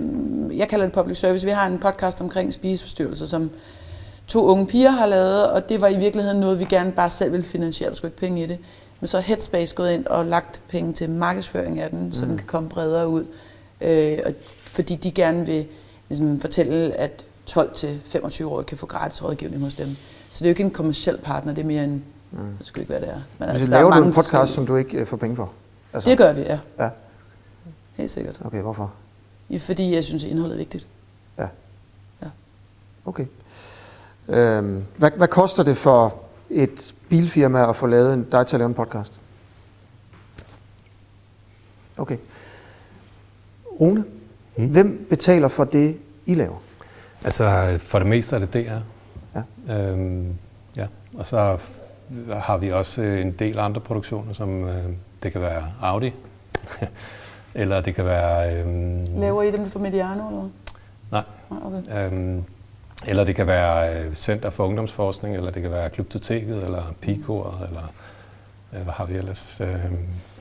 jeg kalder det public service, vi har en podcast omkring spiseforstyrrelser, som to unge piger har lavet, og det var i virkeligheden noget, vi gerne bare selv ville finansiere, der skulle ikke penge i det. Men så har Headspace gået ind og lagt penge til markedsføring af den, så mm. den kan komme bredere ud. Øh, og fordi de gerne vil ligesom, fortælle, at 12-25 kan få gratis rådgivning hos dem. Så det er jo ikke en kommersiel partner, det er mere en Mm. Det skulle ikke være det er. Men altså, laver du en podcast, som du ikke øh, får penge for? Altså. Det gør vi, ja. ja. Helt sikkert. Okay, hvorfor? Ja, fordi jeg synes, at indholdet er vigtigt. Ja. Ja. Okay. Øhm, hvad, hvad koster det for et bilfirma at få lavet en, dig til at lave en podcast? Okay. Rune, hmm? hvem betaler for det, I laver? Altså, for det meste er det DR. Ja. Øhm, ja. Og så har vi også øh, en del andre produktioner, som øh, det kan være Audi, [laughs] eller det kan være... Øh, Laver I dem for Mediano, eller Nej. okay. øhm, eller det kan være øh, Center for Ungdomsforskning, eller det kan være Klubtoteket, eller Picoret, eller øh, hvad har vi ellers? Øh,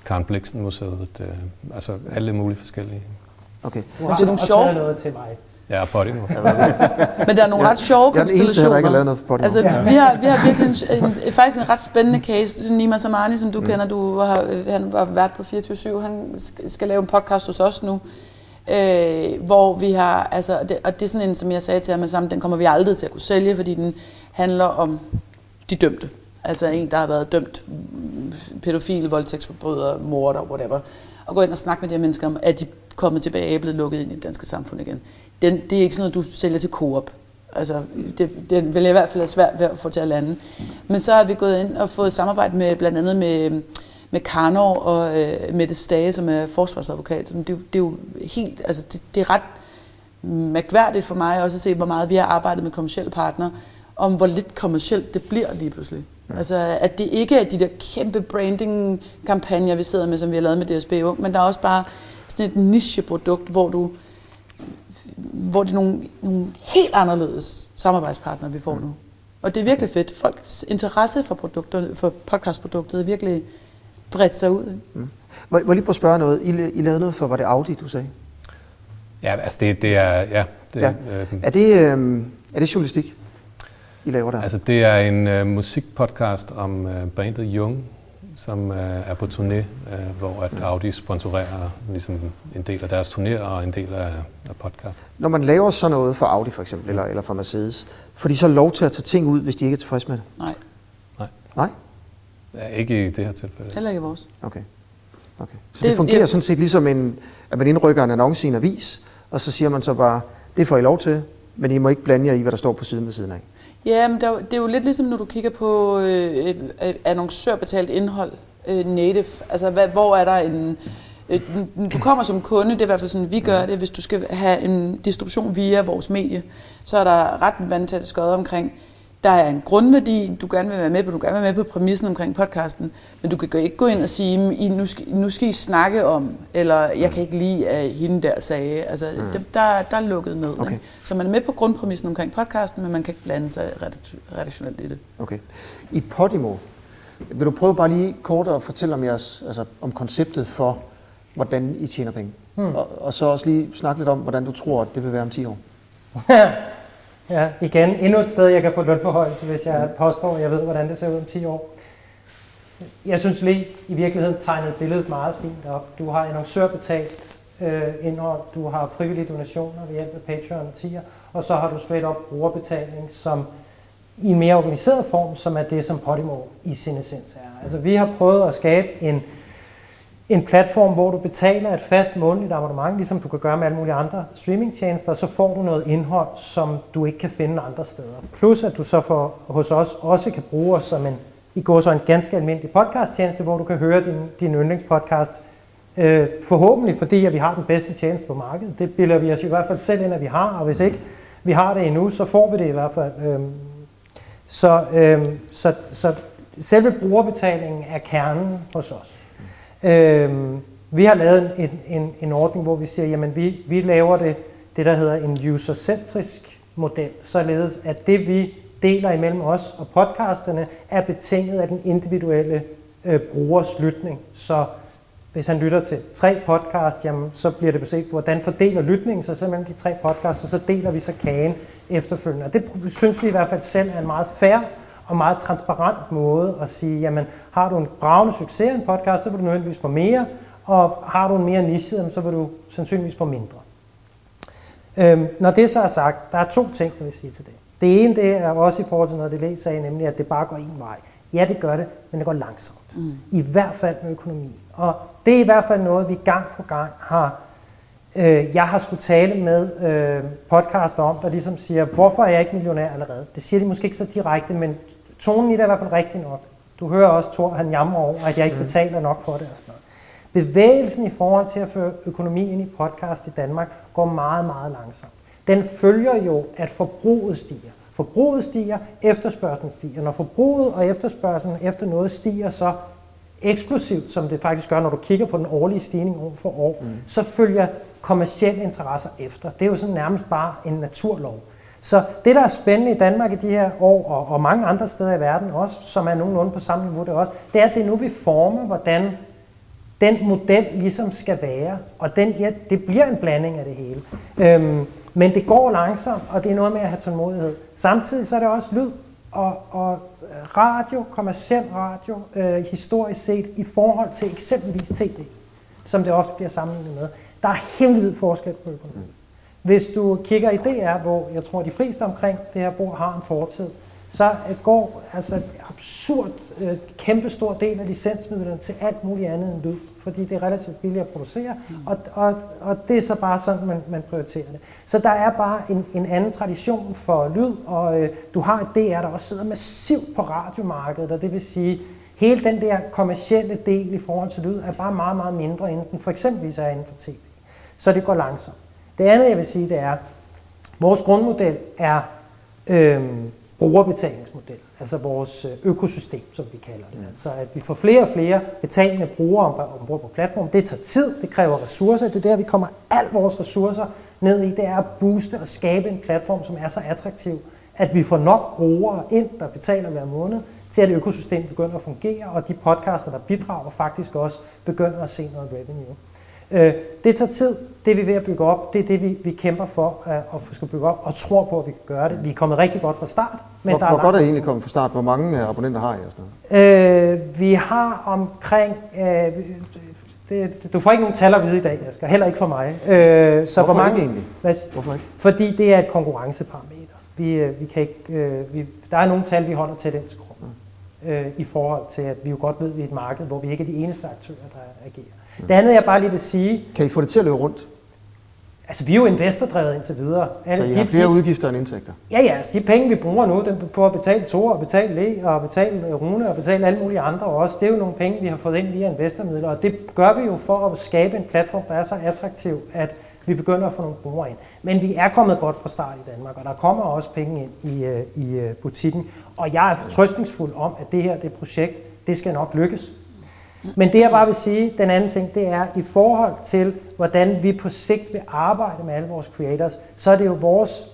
Karen Bliksen Museet, øh, altså alle mulige forskellige. Okay. Du har det er nogle sjove... noget til mig. [laughs] Ja, Podimo. Men der er nogle Ja. ret sjove Jeg er den eneste her, der ikke har konstellationer. lavet noget for Podimo. Altså, vi har, vi har virkelig en, en, faktisk en ret spændende case. Nima Samani, som du mm. kender, du har, han var vært på 24 han sk- skal lave en podcast hos os nu. Øh, hvor vi har, altså, det, og det er sådan en, som jeg sagde til ham med sammen, den kommer vi aldrig til at kunne sælge, fordi den handler om de dømte. Altså en, der har været dømt mm, pædofil, voldtægtsforbryder, morder, whatever. Og gå ind og snakke med de her mennesker om, at de er kommet tilbage og blevet lukket ind i det danske samfund igen. Den, det er ikke sådan noget, du sælger til Coop. Altså, det, det vil jeg i hvert fald have svært ved at få til at lande. Men så har vi gået ind og fået et samarbejde med blandt andet med, med Karnov og øh, Mette Stage, som er forsvarsadvokat. Det, er jo- det er jo helt, altså det, det er ret mærkværdigt for mig også at se, hvor meget vi har arbejdet med kommersielle partnere, om hvor lidt kommercielt det bliver lige pludselig. Ja. Altså, at det ikke er de der kæmpe branding-kampagner, vi sidder med, som vi har lavet med DSB Ung, men der er også bare sådan et nicheprodukt, hvor du hvor det er nogle, nogle helt anderledes samarbejdspartnere, vi får nu. Og det er virkelig fedt. Folks interesse for, produkterne, for podcastproduktet er virkelig bredt sig ud. ikke? Må, må jeg lige prøve at spørge noget? I, I lavede noget for, var det Audi, du sagde? Ja, altså det, det er, ja, det, Ja. ja. Øh, Er det, øh, er det journalistik, I laver der? altså det er en øh, musikpodcast om øh, bandet Jung, som øh, er på turné, øh, hvor at Audi sponsorerer ligesom en del af deres turnéer og en del af, af podcast. Når man laver sådan noget for Audi for eksempel, eller, eller for Mercedes, får de så lov til at tage ting ud, hvis de ikke er tilfredse med det? Nej, Nej? Ja, ikke i det her tilfælde. heller ikke i vores. Okay. okay. Så det, Det- det fungerer jeg- sådan set ligesom, en, at man indrykker en annonce i en avis, og så siger man så bare, det får I lov til, men I må ikke blande jer i, hvad der står på siden ved siden af. Ja, men der, er det er jo lidt ligesom, når du kigger på øh, annoncørbetalt indhold, øh, native. Altså, hvad, hvor er der en... Øh, du kommer som kunde, det er i hvert fald sådan, vi gør det, hvis du skal have en distribution via vores medie, så er der ret vandtætte skøjet omkring, der er en grundværdi, du gerne vil være med på, du gerne vil være med på præmissen omkring podcasten, men du kan ikke gå ind og sige, "I- nu skal, nu skal I snakke om, eller jeg kan ikke lide, at hende der sagde. Altså, mm. der, der er lukket ned. Okay. Ikke? Så man er med på grundpræmissen omkring podcasten, men man kan ikke blande sig redaktion- redaktionelt i det. Okay. I Podimo, vil du prøve bare lige kort at fortælle om, jeres, altså, om konceptet for, hvordan I tjener penge? Hmm. Og, og så også lige snakke lidt om, hvordan du tror, at det vil være om 10 år. [laughs] ja, igen, endnu et sted, jeg kan få lønforhøjelse, hvis jeg påstår, at jeg ved, hvordan det ser ud om 10 år. Jeg synes lige i virkeligheden tegnede billedet meget fint op. Du har annoncørbetalt øh, indhold, du har frivillige donationer ved hjælp af Patreon og tier, og så har du straight up brugerbetaling, som i en mere organiseret form, som er det, som Podimo i sin essens er. Altså vi har prøvet at skabe en, en platform, hvor du betaler et fast månedligt abonnement, ligesom du kan gøre med alle mulige andre streamingtjenester, så får du noget indhold, som du ikke kan finde andre steder. Plus at du så for, hos os også kan bruge os som en, i går så en ganske almindelig podcasttjeneste, hvor du kan høre din, din yndlingspodcast, øh, forhåbentlig fordi at vi har den bedste tjeneste på markedet. Det bilder vi os i hvert fald selv ind, at vi har, og hvis ikke vi har det endnu, så får vi det i hvert fald. Øh, så, øh, så, så selve brugerbetalingen er kernen hos os. Øh, vi har lavet en, en, en ordning, hvor vi siger, jamen vi, vi laver det, det, der hedder en user-centrisk model, således at det, vi deler imellem os og podcasterne, er betinget af den individuelle øh, brugers lytning. Så hvis han lytter til tre podcast, jamen, så bliver det beset, hvordan fordeler lytningen sig så mellem de tre podcasts, og så deler vi så kagen efterfølgende. Og det synes vi i hvert fald selv er en meget fair og meget transparent måde at sige, jamen har du en bravende succes i en podcast, så vil du nødvendigvis få mere, og har du en mere niche, så vil du sandsynligvis få mindre. Øhm, når det så er sagt, der er to ting, jeg vil sige til det. Det ene, det er også i forhold til noget, det læs sagde, nemlig at det bare går en vej. Ja, det gør det, men det går langsomt. Mm. I hvert fald med økonomi. Og det er i hvert fald noget, vi gang på gang har Øh, jeg har skulle tale med øh, podcaster om, der ligesom siger, hvorfor er jeg ikke millionær allerede? Det siger de måske ikke så direkte, men tonen i det er i hvert fald rigtig nok. Du hører også, Thor, han jammer over, at jeg ikke betaler nok for det og sådan noget. Bevægelsen i forhold til at føre økonomien i podcast i Danmark går meget, meget langsomt. Den følger jo, at forbruget stiger. Forbruget stiger, efterspørgselen stiger. Når forbruget og efterspørgselen efter noget stiger så eksplosivt, som det faktisk gør, når du kigger på den årlige stigning år for år, mm. så følger kommersielle interesser efter. Det er jo sådan nærmest bare en naturlov. Så det, der er spændende i Danmark i de her år, og, og mange andre steder i verden også, som er nogenlunde på samme niveau det også, det er, at det er nu, vi former, hvordan den model ligesom skal være. Og den, ja, det bliver en blanding af det hele. Øhm, men det går langsomt, og det er noget med at have tålmodighed. Samtidig så er det også lyd og, og radio, kommersiel radio, øh, historisk set, i forhold til eksempelvis tv, som det ofte bliver sammenlignet med. Der er helt forskel på økonomi. Hvis du kigger i DR, hvor jeg tror, de fleste omkring det her bord har en fortid, så går altså et absurd, øh, kæmpe stor del af licensmidlerne til alt muligt andet end lyd, fordi det er relativt billigt at producere, mm. og, og, og det er så bare sådan, man, man prioriterer det. Så der er bare en, en anden tradition for lyd, og øh, du har et DR, der også sidder massivt på radiomarkedet, og det vil sige, hele den der kommercielle del i forhold til lyd er bare meget, meget mindre, end den for eksempel er inden for tv. Så det går langsomt. Det andet, jeg vil sige, det er, vores grundmodel er øh, brugerbetalingsmodel, altså vores øh, økosystem, som vi kalder det. Mm. Altså at vi får flere og flere betalende brugere ombord på platformen. Det tager tid, det kræver ressourcer, det er der, vi kommer al vores ressourcer ned i, det er at booste og skabe en platform, som er så attraktiv, at vi får nok brugere ind, der betaler hver måned, til at økosystemet begynder at fungere, og de podcaster, der bidrager, faktisk også begynder at se noget revenue. Øh, det tager tid, det er vi ved at bygge op, det er det, vi, vi kæmper for øh, at skal bygge op, og tror på, at vi kan gøre det. Vi er kommet rigtig godt fra start. Men hvor der er hvor godt er det egentlig kommet fra start? Hvor mange øh, abonnenter har I? Og sådan øh, vi har omkring... Øh, det, du får ikke nogen tal at vide i dag, skal heller ikke for mig. Øh, så Hvorfor hvor mange, ikke egentlig? Hvad, Hvorfor ikke? Fordi det er et konkurrenceparameter. Vi, øh, vi kan ikke, øh, vi, der er nogle tal, vi holder til den skrue. Mm. Øh, I forhold til, at vi jo godt ved, at vi er et marked, hvor vi ikke er de eneste aktører, der agerer. Det andet, jeg bare lige vil sige... Kan I få det til at løbe rundt? Altså, vi er jo investordrevet indtil videre. Så I har flere udgifter end indtægter? Ja, ja. Altså, de penge, vi bruger nu, dem på at betale Tor, og betale Le, og betale Rune, og betale alle mulige andre også, det er jo nogle penge, vi har fået ind via investormidler, og det gør vi jo for at skabe en platform, der er så attraktiv, at vi begynder at få nogle brugere ind. Men vi er kommet godt fra start i Danmark, og der kommer også penge ind i, øh, i øh, butikken. Og jeg er fortrøstningsfuld om, at det her det projekt, det skal nok lykkes. Men det jeg bare vil sige, den anden ting, det er i forhold til, hvordan vi på sigt vil arbejde med alle vores creators, så er det jo vores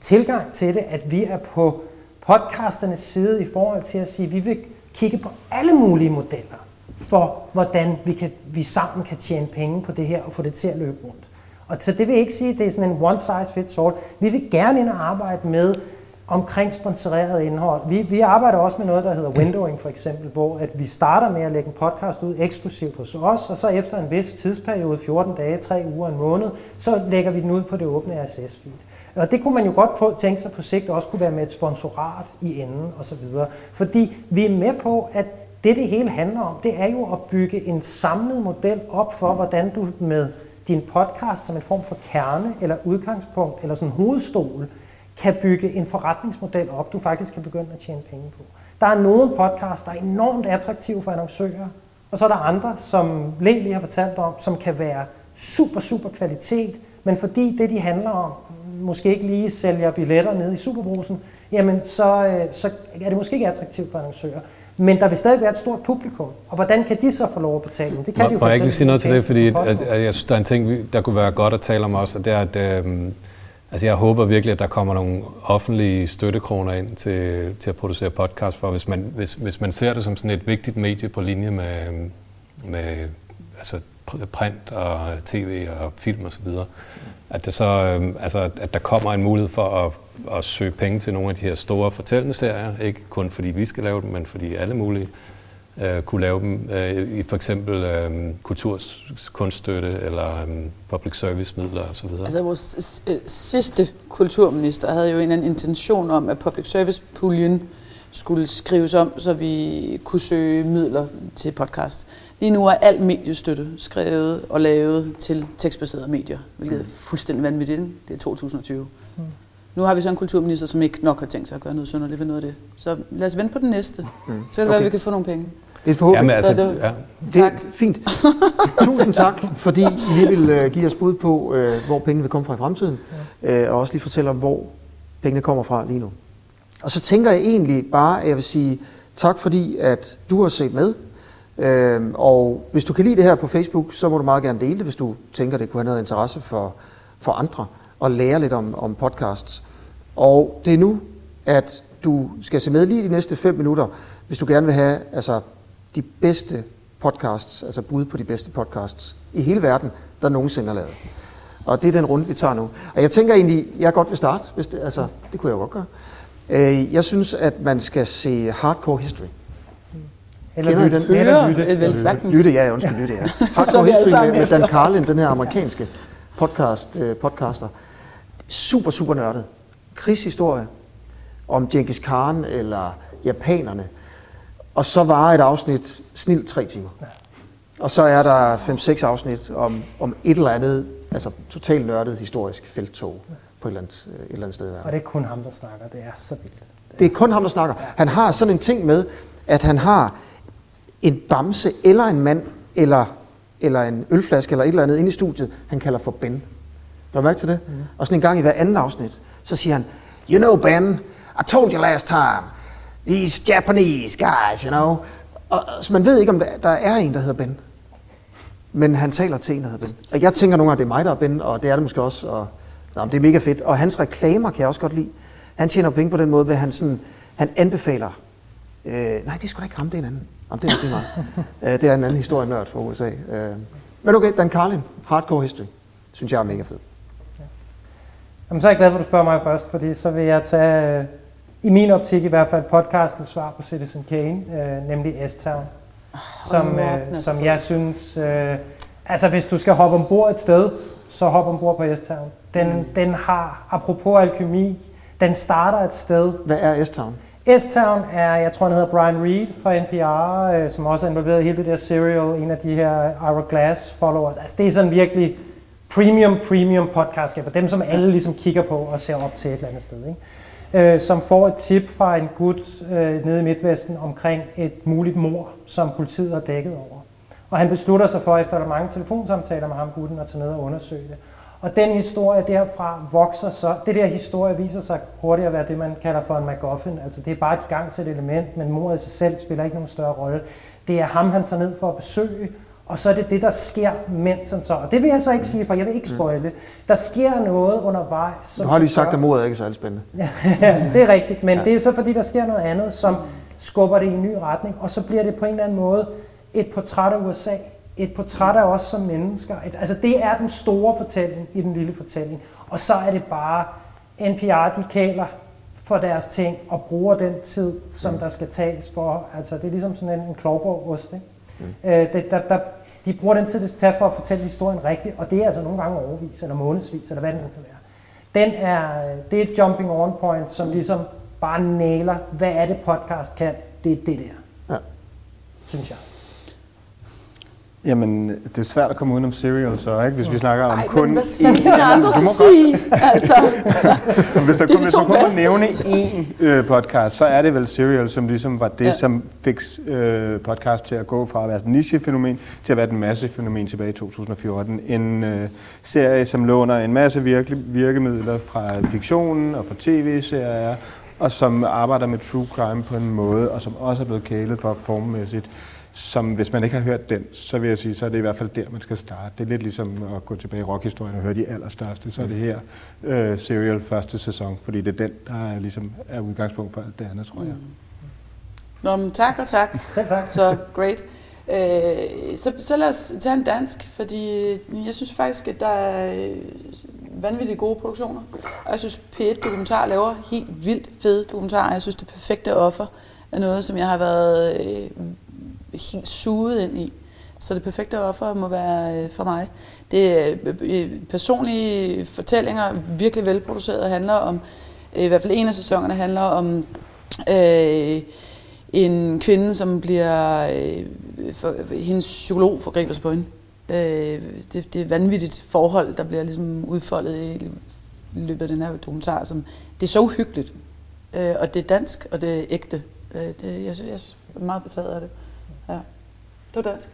tilgang til det, at vi er på podcasternes side i forhold til at sige, at vi vil kigge på alle mulige modeller for, hvordan vi, kan, vi sammen kan tjene penge på det her og få det til at løbe rundt. Og så det vil ikke sige, at det er sådan en one size fits all. Vi vil gerne ind og arbejde med omkring sponsoreret indhold. Vi, vi arbejder også med noget, der hedder windowing for eksempel, hvor at vi starter med at lægge en podcast ud eksklusivt hos os, og så efter en vis tidsperiode, 14 dage, 3 uger, en måned, så lægger vi den ud på det åbne RSS-feed. Og det kunne man jo godt få, tænke sig på sigt også kunne være med et sponsorat i enden osv. Fordi vi er med på, at det det hele handler om, det er jo at bygge en samlet model op for, hvordan du med din podcast som en form for kerne eller udgangspunkt eller sådan hovedstol kan bygge en forretningsmodel op, du faktisk kan begynde at tjene penge på. Der er nogle podcasts, der er enormt attraktive for annoncører, og så er der andre, som Lee lige har fortalt om, som kan være super, super kvalitet, men fordi det, de handler om, måske ikke lige sælger billetter nede i Superbrusen, jamen så, øh, så er det måske ikke attraktivt for annoncører. Men der vil stadig være et stort publikum. Og hvordan kan de så få lov at betale? Det kan må, de jo må jeg ikke sige noget til det, fordi at, at jeg synes, der er en ting, der kunne være godt at tale om også, og det er, at øh, Altså jeg håber virkelig, at der kommer nogle offentlige støttekroner ind til, til at producere podcast, for hvis man, hvis, hvis man ser det som sådan et vigtigt medie på linje med, med altså print og tv og film osv., at, det så, øhm, altså, at der kommer en mulighed for at, at søge penge til nogle af de her store fortællende serier, ikke kun fordi vi skal lave dem, men fordi alle mulige øh, kunne lave dem øh, i for eksempel øh, kulturkunststøtte eller øh, public service midler osv. Altså vores øh, sidste kulturminister havde jo en anden intention om, at public service puljen skulle skrives om, så vi kunne søge midler til podcast. Lige nu er al mediestøtte skrevet og lavet til tekstbaserede medier, hvilket er fuldstændig vanvittigt. Det er 2020. Mm. Nu har vi så en kulturminister, som ikke nok har tænkt sig at gøre noget sønderligt ved noget af det. Så lad os vente på den næste. Mm. Så kan det okay. være, at vi kan få nogle penge. Det er forhåbentlig. Jamen, altså, det, ja. det er fint. [laughs] Tusind tak, fordi I vil uh, give os bud på, uh, hvor pengene vil komme fra i fremtiden, ja. uh, og også lige fortælle om, hvor pengene kommer fra lige nu. Og så tænker jeg egentlig bare, at jeg vil sige tak, fordi at du har set med. Uh, og hvis du kan lide det her på Facebook, så må du meget gerne dele det, hvis du tænker, det kunne have noget interesse for, for andre, og lære lidt om, om podcasts. Og det er nu, at du skal se med lige de næste fem minutter, hvis du gerne vil have altså, de bedste podcasts, altså bud på de bedste podcasts i hele verden, der nogensinde er lavet. Og det er den runde, vi tager nu. Og jeg tænker egentlig, jeg godt vil starte, hvis det, altså, det kunne jeg jo godt gøre. Øh, Jeg synes, at man skal se Hardcore History. Eller Kender I lytte. den? Eller lytte. øh, vel sagtens. Lytte, ja, undskyld, lytte, ja. [laughs] Hardcore History med, med Dan. Carlin, den her amerikanske podcast, øh, podcaster. Super, super nørdet. Krigshistorie om Genghis Khan eller japanerne. Og så var et afsnit snilt tre timer. Og så er der 5-6 afsnit om, om et eller andet, altså totalt nørdet historisk felttog på et eller andet, øh, et eller andet sted. Og det er kun ham, der snakker. Det er så vildt. Det er kun ham, der snakker. Han har sådan en ting med, at han har en bamse, eller en mand, eller, eller en ølflaske, eller et eller andet inde i studiet, han kalder for Ben. Har du mærke til det? Mm. Og sådan en gang i hver anden afsnit, så siger han, You know, Ben, I told you last time, these Japanese guys, you know. Og, så man ved ikke, om der, er en, der hedder Ben. Men han taler til en, der hedder Ben. Og jeg tænker nogle gange, det er mig, der er Ben, og det er det måske også. Og, nå, det er mega fedt. Og hans reklamer kan jeg også godt lide. Han tjener penge på den måde, at han, sådan, han anbefaler. Øh, nej, det sgu da ikke ham, det er en anden. Jamen, det er lige meget. [laughs] øh, det er en anden historie nørd fra USA. Øh, men okay, Dan Carlin, Hardcore History, synes jeg er mega fed. Jamen, så er jeg glad for, at du spørger mig først, fordi så vil jeg tage, i min optik i hvert fald, podcastens svar på Citizen Kane, øh, nemlig S-Town, som, den er øh, som jeg synes, øh, altså hvis du skal hoppe ombord et sted, så hop ombord på S-Town. Den, mm. den har, apropos alkemi, den starter et sted, Hvad er S-Town? S-Town er, jeg tror han hedder Brian Reed fra NPR, øh, som også er involveret i hele det der Serial, en af de her Ira Glass followers. Altså det er sådan virkelig premium, premium podcast, for dem som alle ligesom kigger på og ser op til et eller andet sted. Ikke? Øh, som får et tip fra en gut øh, nede i Midtvesten omkring et muligt mor, som politiet har dækket over. Og han beslutter sig for, efter der er mange telefonsamtaler med ham gutten, at tage ned og undersøge det. Og den historie derfra vokser så. Det der historie viser sig hurtigt at være det, man kalder for en MacGuffin. Altså det er bare et gangsæt element, men mordet i sig selv spiller ikke nogen større rolle. Det er ham, han tager ned for at besøge, og så er det det, der sker, mens han så... Og det vil jeg så ikke sige, for jeg vil ikke spoile. Der sker noget undervejs. som Nu har så sagt, gør- at mordet er ikke særlig spændende. [laughs] Ja, det er rigtigt, men ja. det er så fordi, der sker noget andet, som skubber det i en ny retning, og så bliver det på en eller anden måde et portræt af USA, et portræt af os som mennesker. Et, altså det er den store fortælling i den lille fortælling, og så er det bare NPR, de kæler for deres ting og bruger den tid, som der skal tages for. Altså det er ligesom sådan en, en klovborgost, ikke? Mm. Øh, det, der, der, de bruger den tid, det skal tage for at fortælle historien rigtigt, og det er altså nogle gange overvis, eller månedsvis, eller hvad det nu kan være. Den er, det er et jumping on point, som ligesom bare næler, hvad er det podcast kan, det er det der, Ja. synes jeg. Jamen, det er svært at komme udenom Serial, så ikke? Hvis vi snakker om Ej, kun men hvad fanden skal andre sige? [laughs] Altså, hvis, der, er kun, hvis man kun må nævne én øh, podcast, så er det vel Serial, som ligesom var det, ja. som fik øh, podcast til at gå fra at være et nichefænomen til at være et massefænomen tilbage i 2014. En øh, serie, som låner en masse virke, virkemidler fra fiktionen og fra tv-serier, og som arbejder med true crime på en måde, og som også er blevet kælet for formmæssigt. Som hvis man ikke har hørt den, så vil jeg sige, så er det i hvert fald der, man skal starte. Det er lidt ligesom at gå tilbage i rockhistorien og høre de allerstørste. Så er det her øh, Serial første sæson, fordi det er den, der er, ligesom, er udgangspunkt for alt det andet, tror jeg. Nå, men tak og tak. [laughs] Selv tak. Så great. Øh, så, så lad os tage en dansk, fordi jeg synes faktisk, at der er øh, vanvittigt gode produktioner. Og jeg synes, P1 Dokumentar laver helt vildt fede dokumentarer. Jeg synes, det perfekte offer er noget, som jeg har været øh, helt suget ind i. Så det perfekte offer må være øh, for mig. Det er øh, øh personlige fortællinger, virkelig velproduceret, handler om, øh, i hvert fald en af sæsonerne handler om øh, en kvinde, som bliver, øh, for, hendes psykolog forgriber sig på hende. Øh, det, det er vanvittigt forhold, der bliver ligesom udfoldet i løbet af den her dokumentar. Som, det er så uhyggeligt, øh, og det er dansk, og det er ægte. Øh, det, jeg, synes, jeg er meget betaget af det. Det var dansk.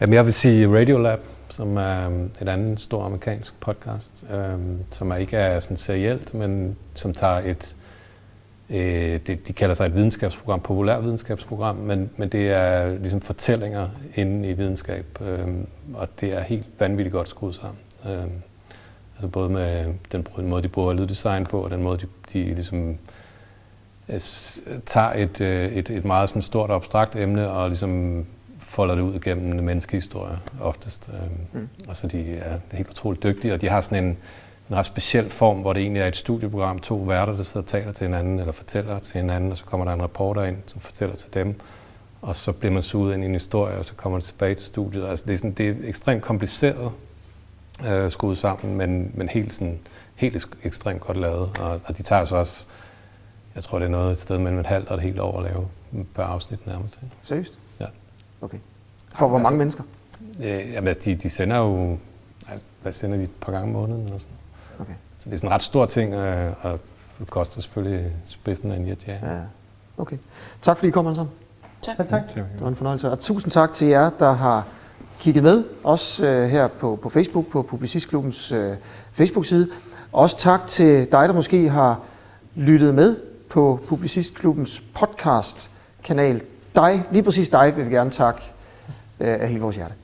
Jamen, jeg vil sige Radiolab, som er um, et andet stor amerikansk podcast, øh, som er ikke er sådan serielt, men som tager et, øh, det, de kalder sig et videnskabsprogram, populær videnskabsprogram, men, men det er ligesom fortællinger inde i videnskab, øh, og det er helt vanvittigt godt skruet sammen. Øh, altså både med den, den måde, de bruger lyddesign på, og den måde, de, de ligesom øh, tager et, øh, et, et meget sådan stort abstrakt emne og ligesom folder det ud gennem en menneskehistorie oftest. Øh, mm. Og så de er helt utroligt dygtige, og de har sådan en, en ret speciel form, hvor det egentlig er et studieprogram, to værter, der sidder og taler til hinanden, eller fortæller til hinanden, og så kommer der en reporter ind, som fortæller til dem, og så bliver man suget ind i en historie, og så kommer det tilbage til studiet. Altså det er, sådan, det er ekstremt kompliceret øh, skruet sammen, men, men helt, sådan, helt ekstremt godt lavet, og, og de tager så også, jeg tror det er noget et sted mellem et halvt og et helt år at lave per afsnit nærmest. Seriøst? Ja. Okay. For hvor mange mennesker? Øh, jamen, altså, de, de sender jo, altså, hvad sender de, et par gange om måneden eller sådan Okay. Så det er sådan en ret stor ting, øh, og det koster selvfølgelig spidsen af en jet, ja. Ja. Okay. Tak fordi I kom alle sammen. Tak. Selv tak. Det var en fornøjelse. Og tusind tak til jer, der har kigget med, også øh, her på, på Facebook, på Publicistklubbens øh, Facebook-side. Også tak til dig, der måske har lyttet med på Publicistklubbens podcast-kanal. Dig, lige præcis dig, vil vi gerne takke øh, af hele vores hjerte.